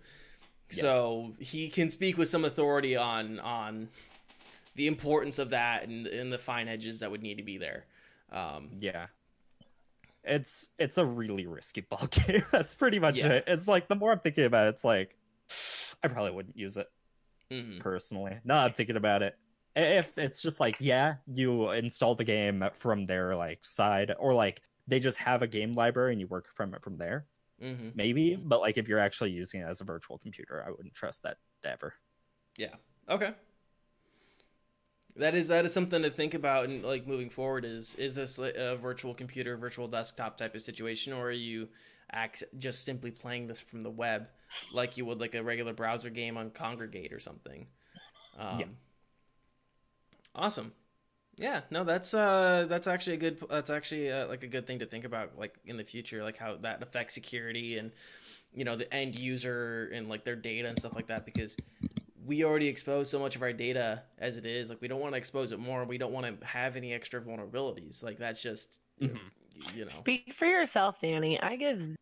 Yeah. So he can speak with some authority on on the importance of that and, and the fine edges that would need to be there. Um, yeah it's it's a really risky ball game that's pretty much Yeah. it it's like the more i'm thinking about it it's like i probably wouldn't use it mhm. personally. Now I'm thinking about it. If it's just like, yeah, you install the game from their like side, or like they just have a game library and you work from it from there, Mhm. maybe. But like if you're actually using it as a virtual computer, I wouldn't trust that ever. Yeah. Okay. That is that is something to think about and like moving forward. Is is this a virtual computer, virtual desktop type of situation, or are you act just simply playing this from the web, like you would like a regular browser game on Kongregate or something? Um, Yeah. Awesome. Yeah. No, that's uh that's actually a good that's actually uh, like a good thing to think about like in the future, like how that affects security and you know the end user and like their data and stuff like that because we already expose so much of our data as it is like we don't want to expose it more we don't want to have any extra vulnerabilities like that's just you, Mhm. you know Speak for yourself, Danny. I give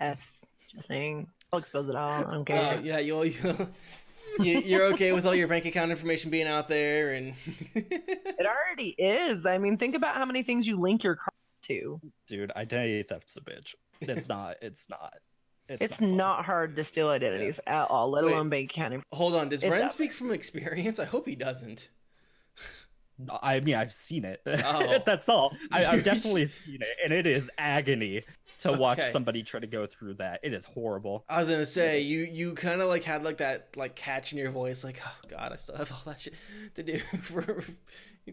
F. Just saying. I'll expose it all. I don't care. uh, yeah you'll, you'll you, you're okay with all your bank account information being out there and It already is. I mean, think about how many things you link your cards to. Dude, identity theft's a bitch. It's not. It's not. It's fun. not hard to steal identities at all, let Wait. alone bank account hold on does It's ren speak from experience i hope he doesn't I mean, I've seen it. Oh. That's all. I, I've definitely seen it, and it is agony to watch Okay. somebody try to go through that. It is horrible. i was gonna say you you kind of like had like that like catch in your voice like oh god i still have all that shit to do for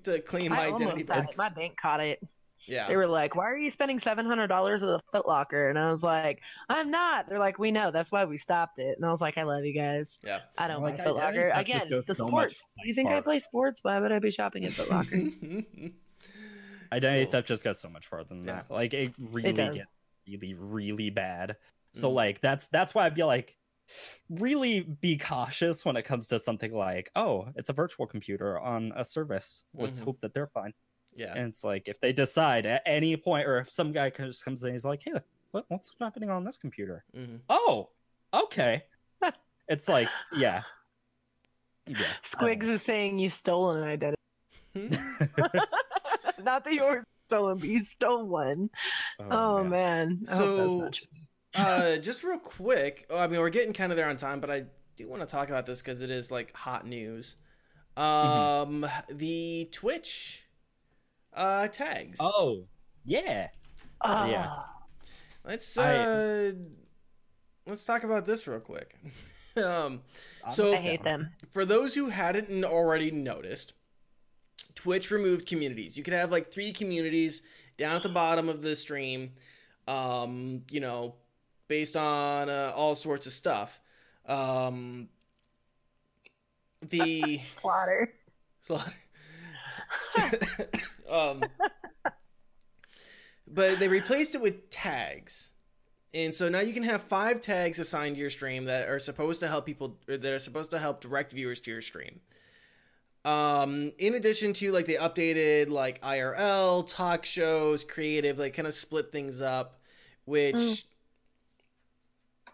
to clean my I identity almost had it. My bank caught it. Yeah They were like, "Why are you spending seven hundred dollars at the Foot Locker?" And I was like, "I'm not." They're like, "We know. That's why we stopped it." And I was like, "I love you guys. yeah I don't Like, buy Foot identity Locker again. The so sports. like, you think I play sports? Why would I be shopping at Foot Locker? Identity Cool. theft just got so much farther than Yeah. that. Like it really does. gets really, really bad. So Mhm. like that's that's why I'd be like really be cautious when it comes to something like, oh, it's a virtual computer on a service. Let's Mhm. hope that they're fine. Yeah And it's like if they decide at any point, or if some guy just comes in, he's like, hey, what, what's happening on this computer? hmm Oh, okay. it's like, yeah, yeah. Squigs is saying you stole an identity. Not that yours was stolen, but you stole one. Oh, man. I hope that's So- not true. uh, just real quick. oh, I mean, we're getting kind of there on time, but I do want to talk about this because it is like hot news. Um, the Twitch uh tags. Oh, yeah. Oh, yeah. let's I- uh, let's talk about this real quick. um, So- I hate them. for those who hadn't already noticed, Twitch removed communities. You could have like three communities down at the bottom of the stream, um, you know, based on uh, all sorts of stuff. Um, the Slaughter. slaughter. um, but they replaced it with tags. And so now you can have five tags assigned to your stream that are supposed to help people, or that are supposed to help direct viewers to your stream. Um, in addition to like they updated like IRL, talk shows, creative, like kind of split things up, which Mm.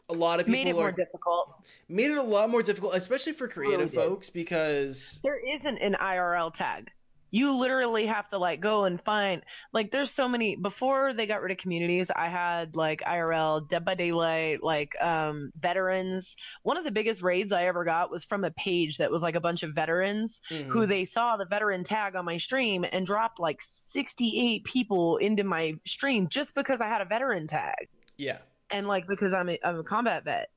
a lot of people Made it more are, difficult. made it a lot more difficult, especially for creative did. folks, because There isn't an IRL tag. You literally have to like go and find like there's so many before they got rid of communities, I had like IRL, Dead by Daylight, like um veterans. One of the biggest raids I ever got was from a page that was like a bunch of veterans Mhm. who they saw the veteran tag on my stream and dropped like 68 people into my stream just because I had a veteran tag yeah, and like because I'm a, I'm a combat vet.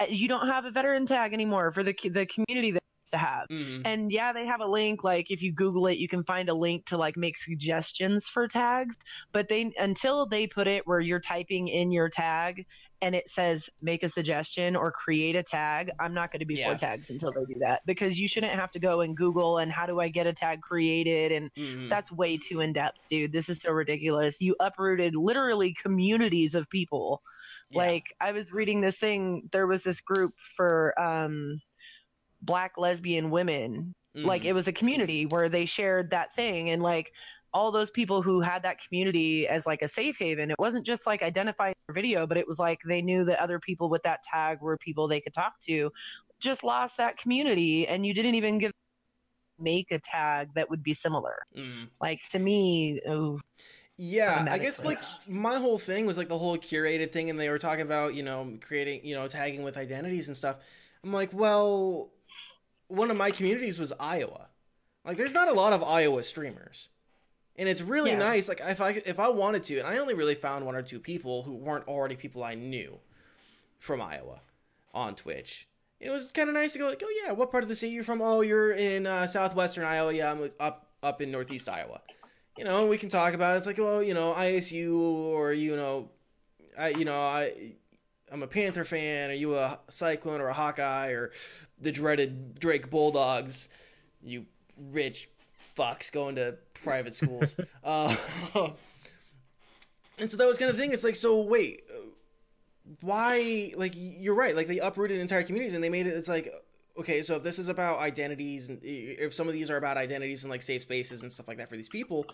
Uh, You don't have a veteran tag anymore for the the community that to have. Mhm. And yeah, they have a link. Like if you Google it, you can find a link to like make suggestions for tags. But they until they put it where you're typing in your tag and it says make a suggestion or create a tag, I'm not going to be Yeah. for tags until they do that because you shouldn't have to go and Google and how do I get a tag created and Mhm. that's way too in depth, dude. This is so ridiculous. You uprooted literally communities of people. Yeah. Like I was reading this thing, there was this group for um black lesbian women. Like Mhm. it was a community where they shared that thing and like all those people who had that community as like a safe haven. It wasn't just like identifying their video, but it was like they knew that other people with that tag were people they could talk to. Just lost that community and you didn't even give make a tag that would be similar. Mhm. Like to me, oh, Yeah, I guess like my whole thing was like the whole curated thing, and they were talking about you know creating you know tagging with identities and stuff. I'm like, well, one of my communities was Iowa. Like, there's not a lot of Iowa streamers, and it's really Yeah. nice. Like, if I if I wanted to, and I only really found one or two people who weren't already people I knew from Iowa on Twitch. It was kind of nice to go like, oh yeah, what part of the state you're from? Oh, you're in uh, southwestern Iowa. Yeah, I'm up up in northeast Iowa you know, and we can talk about it. It's like, well, you know, ISU or you know, I you know, I I'm a Panther fan. Are you a Cyclone or a Hawkeye or the dreaded Drake Bulldogs? You rich fucks going to private schools. uh, and so that was kind of the thing. It's like, so wait, why? Like, you're right. Like they uprooted entire communities and they made it. It's like. Okay, so if this is about identities, and if some of these are about identities and like safe spaces and stuff like that for these people,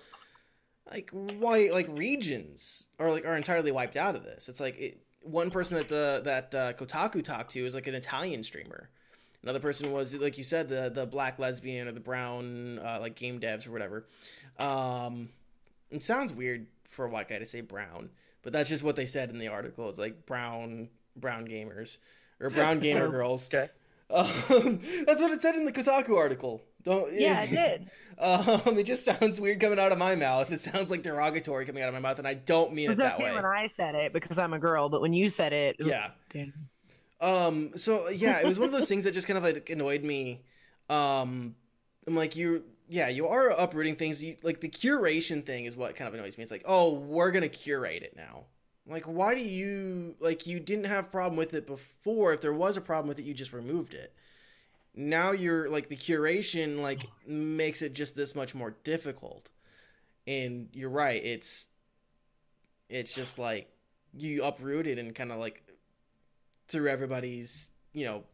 like why like regions are like are entirely wiped out of this. It's like it, one person that the that uh, Kotaku talked to is like an Italian streamer. Another person was like you said the the black lesbian or the brown uh, like game devs or whatever. Um, it sounds weird for a white guy to say brown, but that's just what they said in the article. It's like brown brown gamers or brown gamer girls. Okay. Um, that's what it said in the Kotaku article. Don't yeah, it did. um, it just sounds weird coming out of my mouth. It sounds like derogatory coming out of my mouth, and I don't mean It was it that okay way. when I said it because I'm a girl, but when you said it, Yeah. Um. So yeah, it was one of those things that just kind of like annoyed me. Um. I'm like you. Yeah, you are uprooting things. You, like the curation thing is what kind of annoys me. It's like, oh, we're gonna curate it now. Like, why do you like you didn't have a problem with it before? If there was a problem with it, you just removed it. Now you're like the curation like makes it just this much more difficult. And you're right. It's it's just like you uprooted and kind of like threw everybody's you know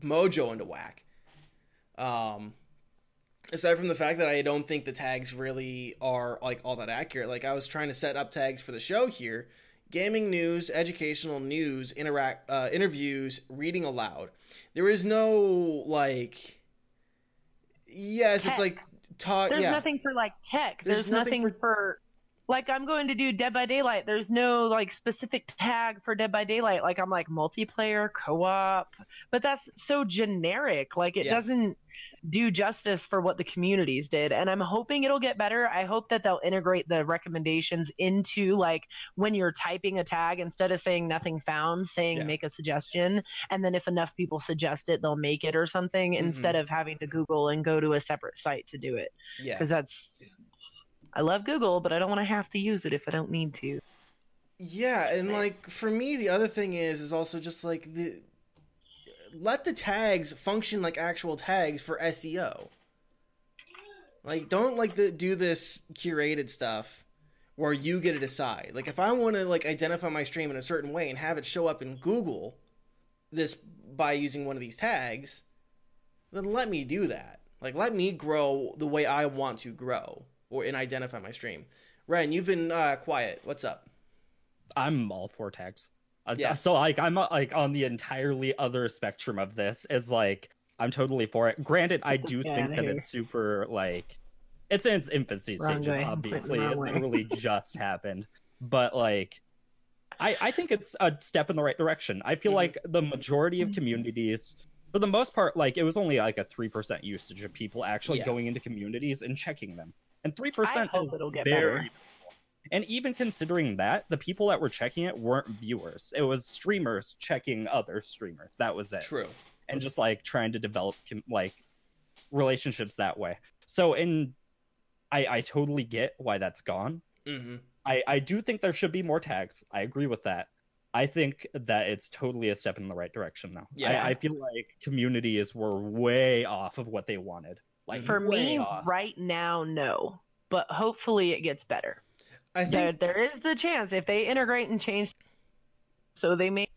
mojo into whack. Um, aside from the fact that I don't think the tags really are like all that accurate. Like I was trying to set up tags for the show here: gaming news, educational news, interact, uh, interviews, reading aloud. There is no like. Yes, it's like talk. There's yeah. nothing for like tech. There's There's, nothing nothing, for... like I'm going to do Dead by Daylight. There's no like specific tag for Dead by Daylight. Like I'm like multiplayer, co-op, but that's so generic. Like it Yeah. doesn't do justice for what the communities did. And I'm hoping it'll get better. I hope that they'll integrate the recommendations into like when you're typing a tag instead of saying nothing found, saying Yeah. make a suggestion, and then if enough people suggest it, they'll make it or something Mm-hmm. instead of having to Google and go to a separate site to do it Yeah. because that's I love Google, but I don't want to have to use it if I don't need to. Yeah, and like for me, the other thing is is also just like the let the tags function like actual tags for SEO. Like, don't like the do this curated stuff where you get to decide. Like, if I want to like identify my stream in a certain way and have it show up in Google, this by using one of these tags, then let me do that. Like, let me grow the way I want to grow or and identify my stream. Ren, you've been uh, quiet. What's up? I'm all for tags. Uh, Yeah. So like I'm uh, like on the entirely other spectrum of this is like I'm totally for it. Granted, I do guy think outta that here. it's super like it's in its infancy Wrong stages. way. Obviously, it way. literally just happened, but like. I, I think it's a step in the right direction. I feel Mhm. like the majority of communities, for the most part, like it was only like a three percent usage of people actually Yeah. going into communities and checking them, and three I percent hope is it'll get very better. and even considering that, the people that were checking it weren't viewers. It was streamers checking other streamers. That was it. True. And just like trying to develop like relationships that way. So in I I totally get why that's gone. Mm-hmm. I I do think there should be more tags. I agree with that. I think that it's totally a step in the right direction now. Yeah. I, I feel like communities were way off of what they wanted. Like For me, off. right now, no. But hopefully it gets better. I There, there is the chance if they integrate and change, so they make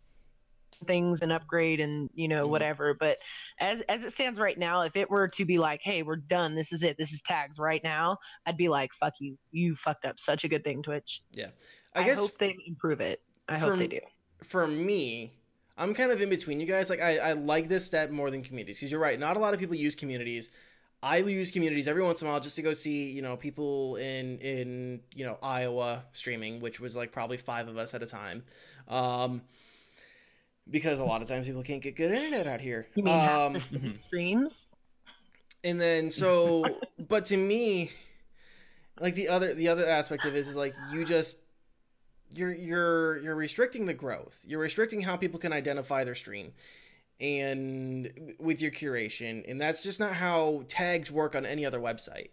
things and upgrade and you know Mhm. whatever. But as as it stands right now, if it were to be like, hey, we're done, this is it, this is tags right now, I'd be like, fuck you, you fucked up such a good thing, Twitch. I I, guess hope they improve it. I hope they do. for me, I'm kind of in between you guys. Like I, I like this step more than communities because you're right. Not a lot of people use communities. I use communities every once in a while just to go see, you know, people in in you know Iowa streaming, which was like probably five of us at a time, um, because a lot of times people can't get good internet out here. You mean half um, the mhm. streams? and then so, but to me, like the other the other aspect of it is like you just you're you're you're restricting the growth. You're restricting how people can identify their stream and with your curation and that's just not how tags work on any other website.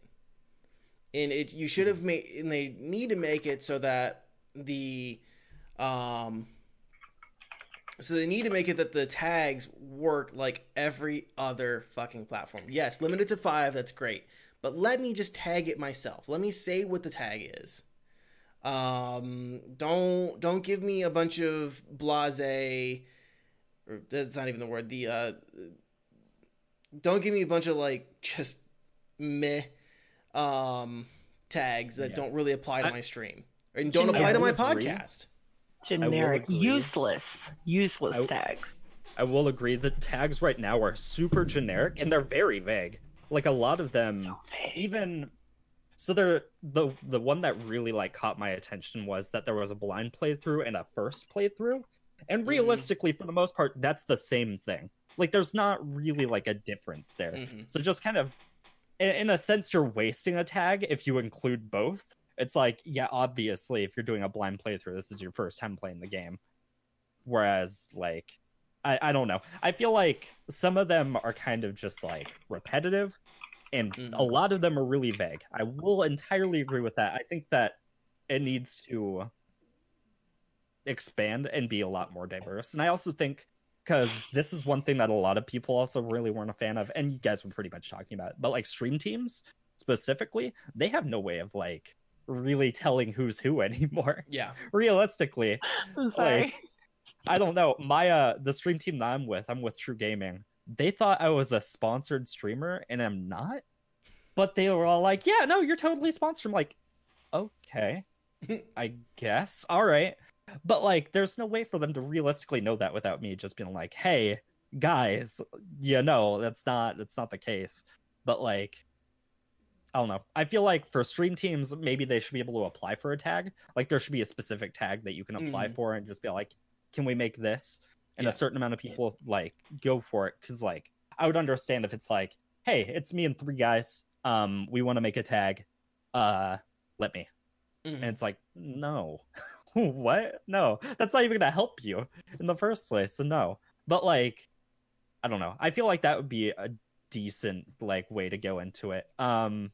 And it you should have made and they need to make it so that the um so they need to make it that the tags work like every other fucking platform. Yes limited to five that's great. But let me just tag it myself. Let me say what the tag is. Um don't don't give me a bunch of blase or that's not even the word the uh don't give me a bunch of like just meh um tags that Yeah. don't really apply to I- my stream and don't apply to my agree. podcast Generic, useless, useless I- tags. I will agree that tags right now are super generic and they're very vague. Like a lot of them So even so they're the the one that really like caught my attention was that there was a blind playthrough and a first playthrough and Mhm. realistically for the most part that's the same thing. Like there's not really like a difference there. Mhm. so just kind of in, in a sense you're wasting a tag if you include both. It's like yeah obviously if you're doing a blind playthrough this is your first time playing the game. Whereas like I, I don't know. I feel like some of them are kind of just like repetitive and Mhm. a lot of them are really vague. I will entirely agree with that. I think that it needs to expand and be a lot more diverse and i also think because this is one thing that a lot of people also really weren't a fan of and you guys were pretty much talking about it, but like stream teams specifically they have no way of like really telling who's who anymore yeah realistically I'm sorry. like, I don't know. My uh the stream team that I'm with, I'm with True Gaming. They thought I was a sponsored streamer and I'm not. But they were all like, "Yeah, no, you're totally sponsored." I'm like, "Okay. I guess. All right." But like there's no way for them to realistically know that without me just being like, "Hey, guys, you know, that's not that's not the case." But like I don't know. I feel like for stream teams, maybe they should be able to apply for a tag. Like there should be a specific tag that you can apply Mhm. for and just be like, can we make this? And Yeah. a certain amount of people like go for it because like I would understand if it's like, hey, it's me and three guys. Um, we want to make a tag. Uh, let me. Mhm. And it's like, no, what? No, that's not even gonna help you in the first place. So no. But like, I don't know. I feel like that would be a decent like way to go into it. Um,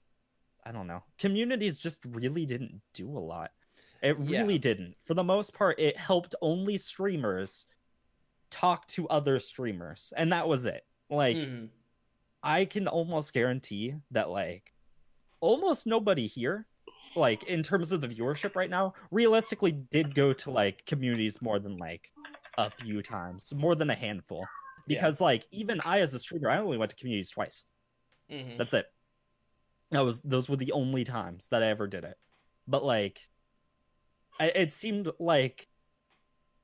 I don't know. Communities just really didn't do a lot. It Yeah. really didn't. For the most part, it helped only streamers talk to other streamers, and that was it. Like, Mhm. I can almost guarantee that like almost nobody here, like in terms of the viewership right now, realistically did go to like communities more than like a few times, more than a handful. Yeah. Because like even I as a streamer, I only went to communities twice. Mhm. That's it. That was those were the only times that I ever did it. But like I, it seemed like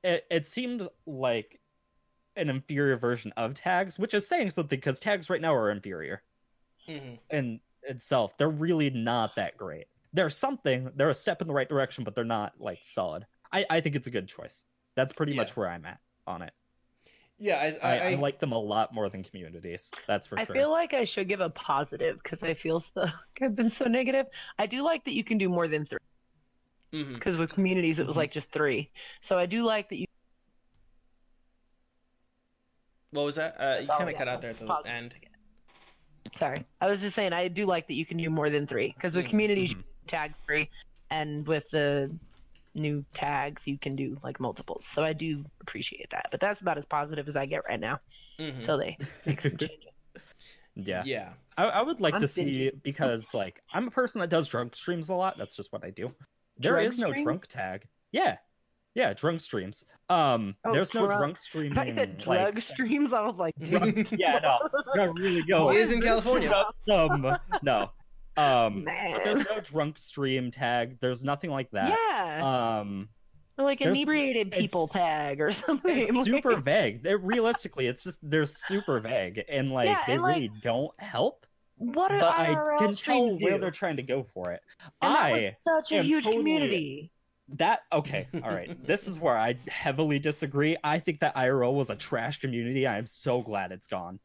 it, it seemed like an inferior version of tags, which is saying something because tags right now are inferior Mhm. in itself. They're really not that great. They're something, they're a step in the right direction, but they're not like solid. I, I think it's a good choice. That's pretty Yeah. much where I'm at on it. Yeah, I, I, I, I, like them a lot more than communities. That's for I sure. I feel like I should give a positive because I feel so I've been so negative. I do like that you can do more than three mhm. because with communities it was Mhm. like just three. So I do like that you. What was that? Uh, you Oh, kind of yeah, cut out there at the positive. end. Sorry, I was just saying I do like that you can do more than three because with communities. community Mhm. Tag three, and with the new tags you can do like multiples. So I do appreciate that. But that's about as positive as I get right now Mhm. until they make some changes. Yeah. Yeah. I, I would like I'm to see because like I'm a person that does drunk streams a lot. That's just what I do. There Drug is no streams? drunk tag. Yeah. Yeah, drunk streams. Um Oh, there's no drunk. streams. I said drug like, streams, I was like, dude, yeah, no. No, really go. He is in What is this California. about? Some no. Um there's no drunk stream tag. There's nothing like that. Yeah, Um or like inebriated people tag or something. it's like- super vague. They're, realistically, it's just they're super vague and like Yeah, they and, like, really don't help. What do But I can tell do? where they're trying to go for it. and that I was such a huge totally- community. That okay, all right. this is where I heavily disagree. I think that IRL was a trash community. I am so glad it's gone.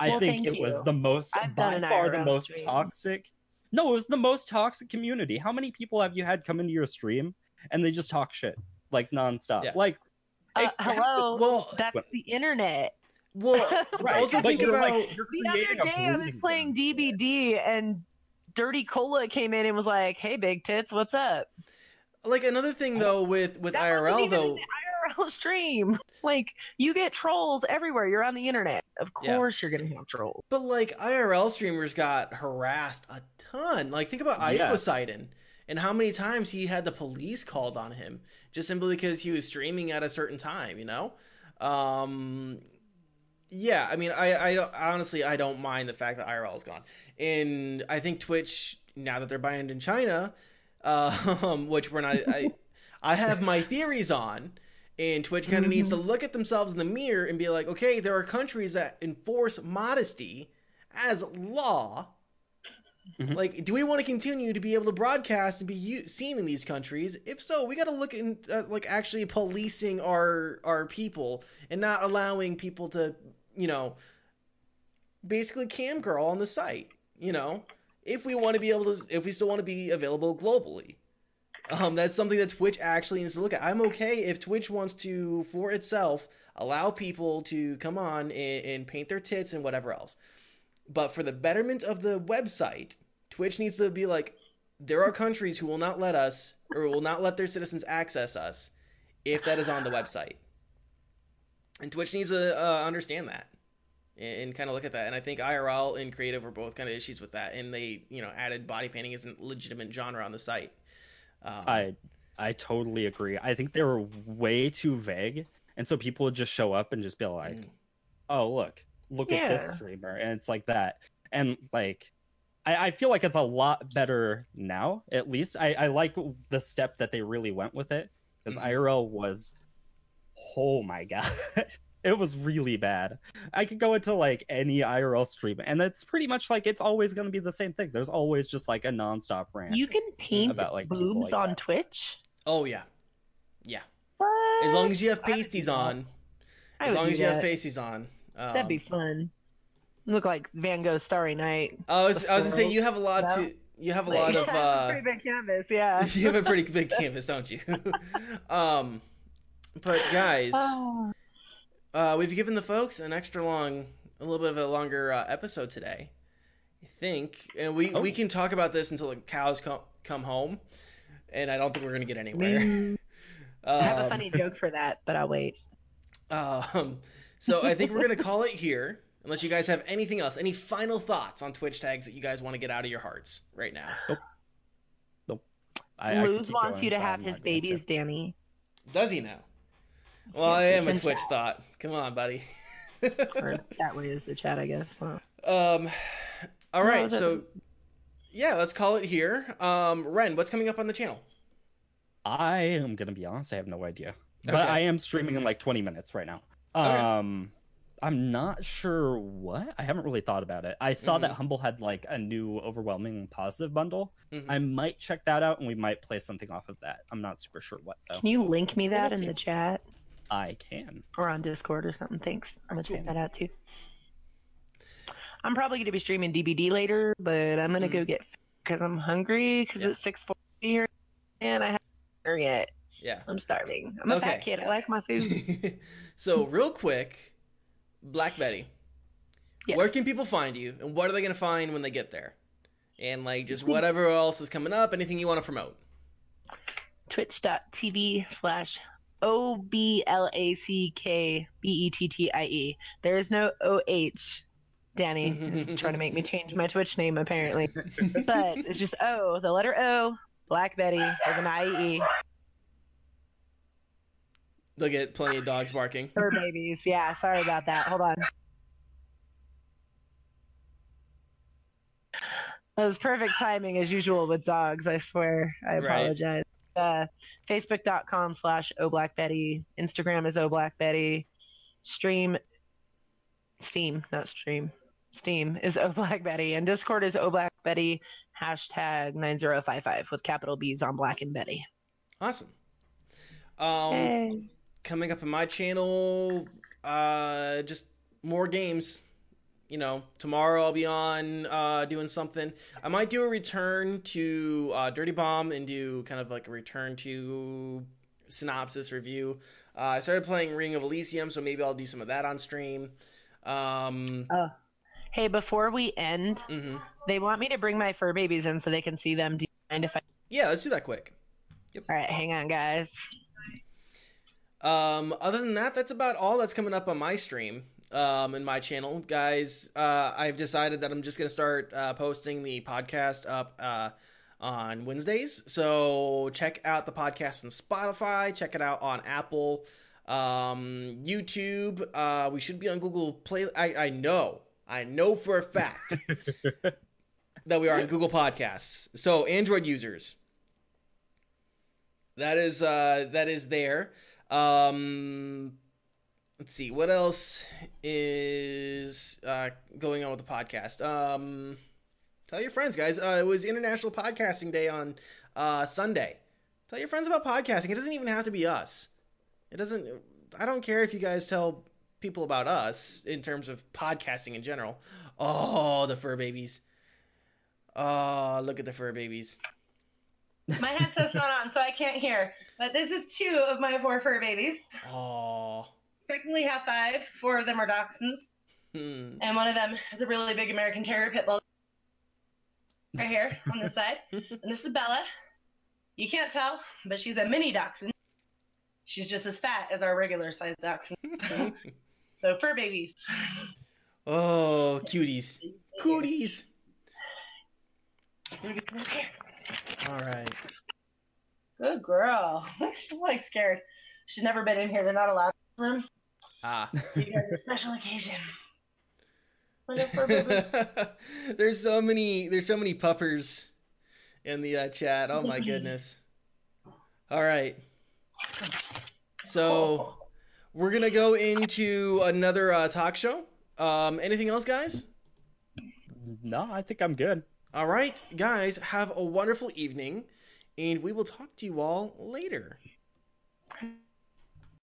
I Well, think it was the most I've by far the most stream. toxic. No, it was the most toxic community. How many people have you had come into your stream and they just talk shit like nonstop? Yeah. Like Uh, it- hello, Well, that's But- the internet. well, right. also but think you're about like you're The other day, I was playing ground for. DBD, and Dirty Cola came in and was like, "Hey, big tits, what's up?" like another thing though with with That wasn't IRL even though. In IRL stream. Like, you get trolls everywhere. You're on the internet. Of Yeah. course, you're gonna have trolls. But like IRL streamers got harassed a ton. Like think about Ice Yeah. Poseidon and how many times he had the police called on him just simply because he was streaming at a certain time. You know, um, yeah. I mean, I, I don't, honestly I don't mind the fact that IRL is gone, and I think Twitch now that they're banned in China, um, which we're not. I, I have my theories on. And Twitch kind of needs to look at themselves in the mirror and be like, okay, there are countries that enforce modesty as law. Mhm. Like, do we want to continue to be able to broadcast and be u- seen in these countries? If so, we got to look in, uh, like, actually policing our our people and not allowing people to, you know, basically cam girl on the site. You know, if we want to be able to, if we still want to be available globally. Um, that's something that Twitch actually needs to look at. I'm okay if Twitch wants to, for itself, allow people to come on and, and paint their tits and whatever else. But for the betterment of the website, Twitch needs to be like, there are countries who will not let us or will not let their citizens access us if that is on the website. And Twitch needs to uh, understand that and, and kind of look at that. And I think IRL and creative were both kind of issues with that. And they, you know, added body painting a legitimate genre on the site. Um, I I totally agree. I think they were way too vague, and so people would just show up and just be like, Mm. "Oh, look, look at this Yeah. streamer," and it's like that. And like, I, I feel like it's a lot better now. At least I, I like the step that they really went with it because Mhm. IRL was, oh my god, it was really bad. I could go into like any IRL stream, and it's pretty much like it's always going to be the same thing. There's always just like a nonstop rant. You can paint About, like, boobs like on that. Twitch. Oh yeah, yeah. What? As long as you have pasties on. I As long as you have pasties on. Um, That'd be fun. Look like Van Gogh Starry Night. I was, the I was gonna say you have a lot you to. You have a Like, lot of. yeah, uh pretty big canvas, yeah. You have a pretty big canvas, don't you? um, but guys, Oh. Uh, we've given the folks an extra long, a little bit of a longer uh, episode today. I think, and we Oh. we can talk about this until the cows come come home, and I don't think we're gonna get anywhere. Mm, I have a Um, funny joke for that, but I'll wait. Um, so I think we're gonna call it here. Unless you guys have anything else, any final thoughts on Twitch tags that you guys want to get out of your hearts right now? Nope. I Luz keep wants you to have his not going to. babies, Danny. Does he now? Well, I am a Twitch chat. thought. Come on, buddy. That way is the chat, I guess. Huh. um, all No, So, was- yeah, let's call it here. Um, Ren, what's coming up on the channel? I am gonna be honest, I have no idea. But Okay. I am streaming in like 20 minutes right now. Okay. Um I'm not sure what. I haven't really thought about it. I saw Mm-hmm. that Humble had like a new overwhelming positive bundle. Mhm. I might check that out and we might play something off of that. I'm not super sure what though. Can you link me that in the chat I can. or on Discord or something? Thanks. I'm gonna check that out too. I'm probably gonna be streaming DBD later, but I'm gonna Mm. go get because I'm hungry because Yeah. it's 6:40 here and I haven't dinner yet. Yeah. I'm starving. I'm a fat kid. I like my food. so, real quick, Black Betty, Yes. Where can people find you, and what are they going to find when they get there? And like just whatever else is coming up, anything you want to promote. Twitch.tv slash O B L A C K B E T T I E. There is no O H. Danny is trying to make me change my Twitch name apparently, but it's just O, the letter O, Black Betty with an I E. They'll get plenty of dogs barking. Fur babies. Yeah, sorry about that. Hold on. That was perfect timing as usual with dogs, I swear. I Right. apologize. Uh, Facebook.com slash OBlackBetty. Instagram is OBlackBetty. Stream Steam, not stream. Steam is OBlackBetty. And Discord is OBlackBetty hashtag 9055 with capital B's on Black and Betty. Awesome. Um, Hey. coming up in my channel, uh, just more games. You know, tomorrow I'll be on uh, doing something. I might do a return to uh, Dirty Bomb and do kind of like a return to synopsis review. Uh, I started playing Ring of Elysium, so maybe I'll do some of that on stream. Um, Oh. Hey, before we end, mhm. they want me to bring my fur babies in so they can see them. Do you mind if I? Yeah, let's do that quick. All right, hang on, guys. Um, other than that, that's about all that's coming up on my stream. Um, in my channel, guys, uh, I've decided that I'm just gonna start uh, posting the podcast up uh, on Wednesdays. So check out the podcast on Spotify. Check it out on Apple, um, YouTube. Uh, we should be on Google Play. I, I know, I know for a fact that we are on Google Podcasts. So Android users, that is uh, that is there. Um, let's see what else is uh, going on with the podcast. Um, tell your friends, guys. Uh, it was International Podcasting Day on uh, Sunday. Tell your friends about podcasting. It doesn't even have to be us. It doesn't. I don't care if you guys tell people about us in terms of podcasting in general. Oh, the fur babies. Oh, look at the fur babies. My headset's not on, so I can't hear. But this is two of my four fur babies. Oh. Technically have five. Four of them are dachshunds, Hmm. and one of them is a really big American Terrier pit bull. Right here on this side, and this is Bella. You can't tell, but she's a mini dachshund. She's just as fat as our regular sized dachshund. so fur babies. oh, cuties. Cooties. All right. Good girl. She's like scared. She's never been in here. They're not allowed in the room. Ah. You guys are a special occasion. Look at fur babies. there's so many. There's so many puppers in the uh, chat. Oh my goodness. All right. So we're gonna go into another uh, talk show. Um, anything else, guys? No, I think I'm good. All right, guys. Have a wonderful evening, and we will talk to you all later.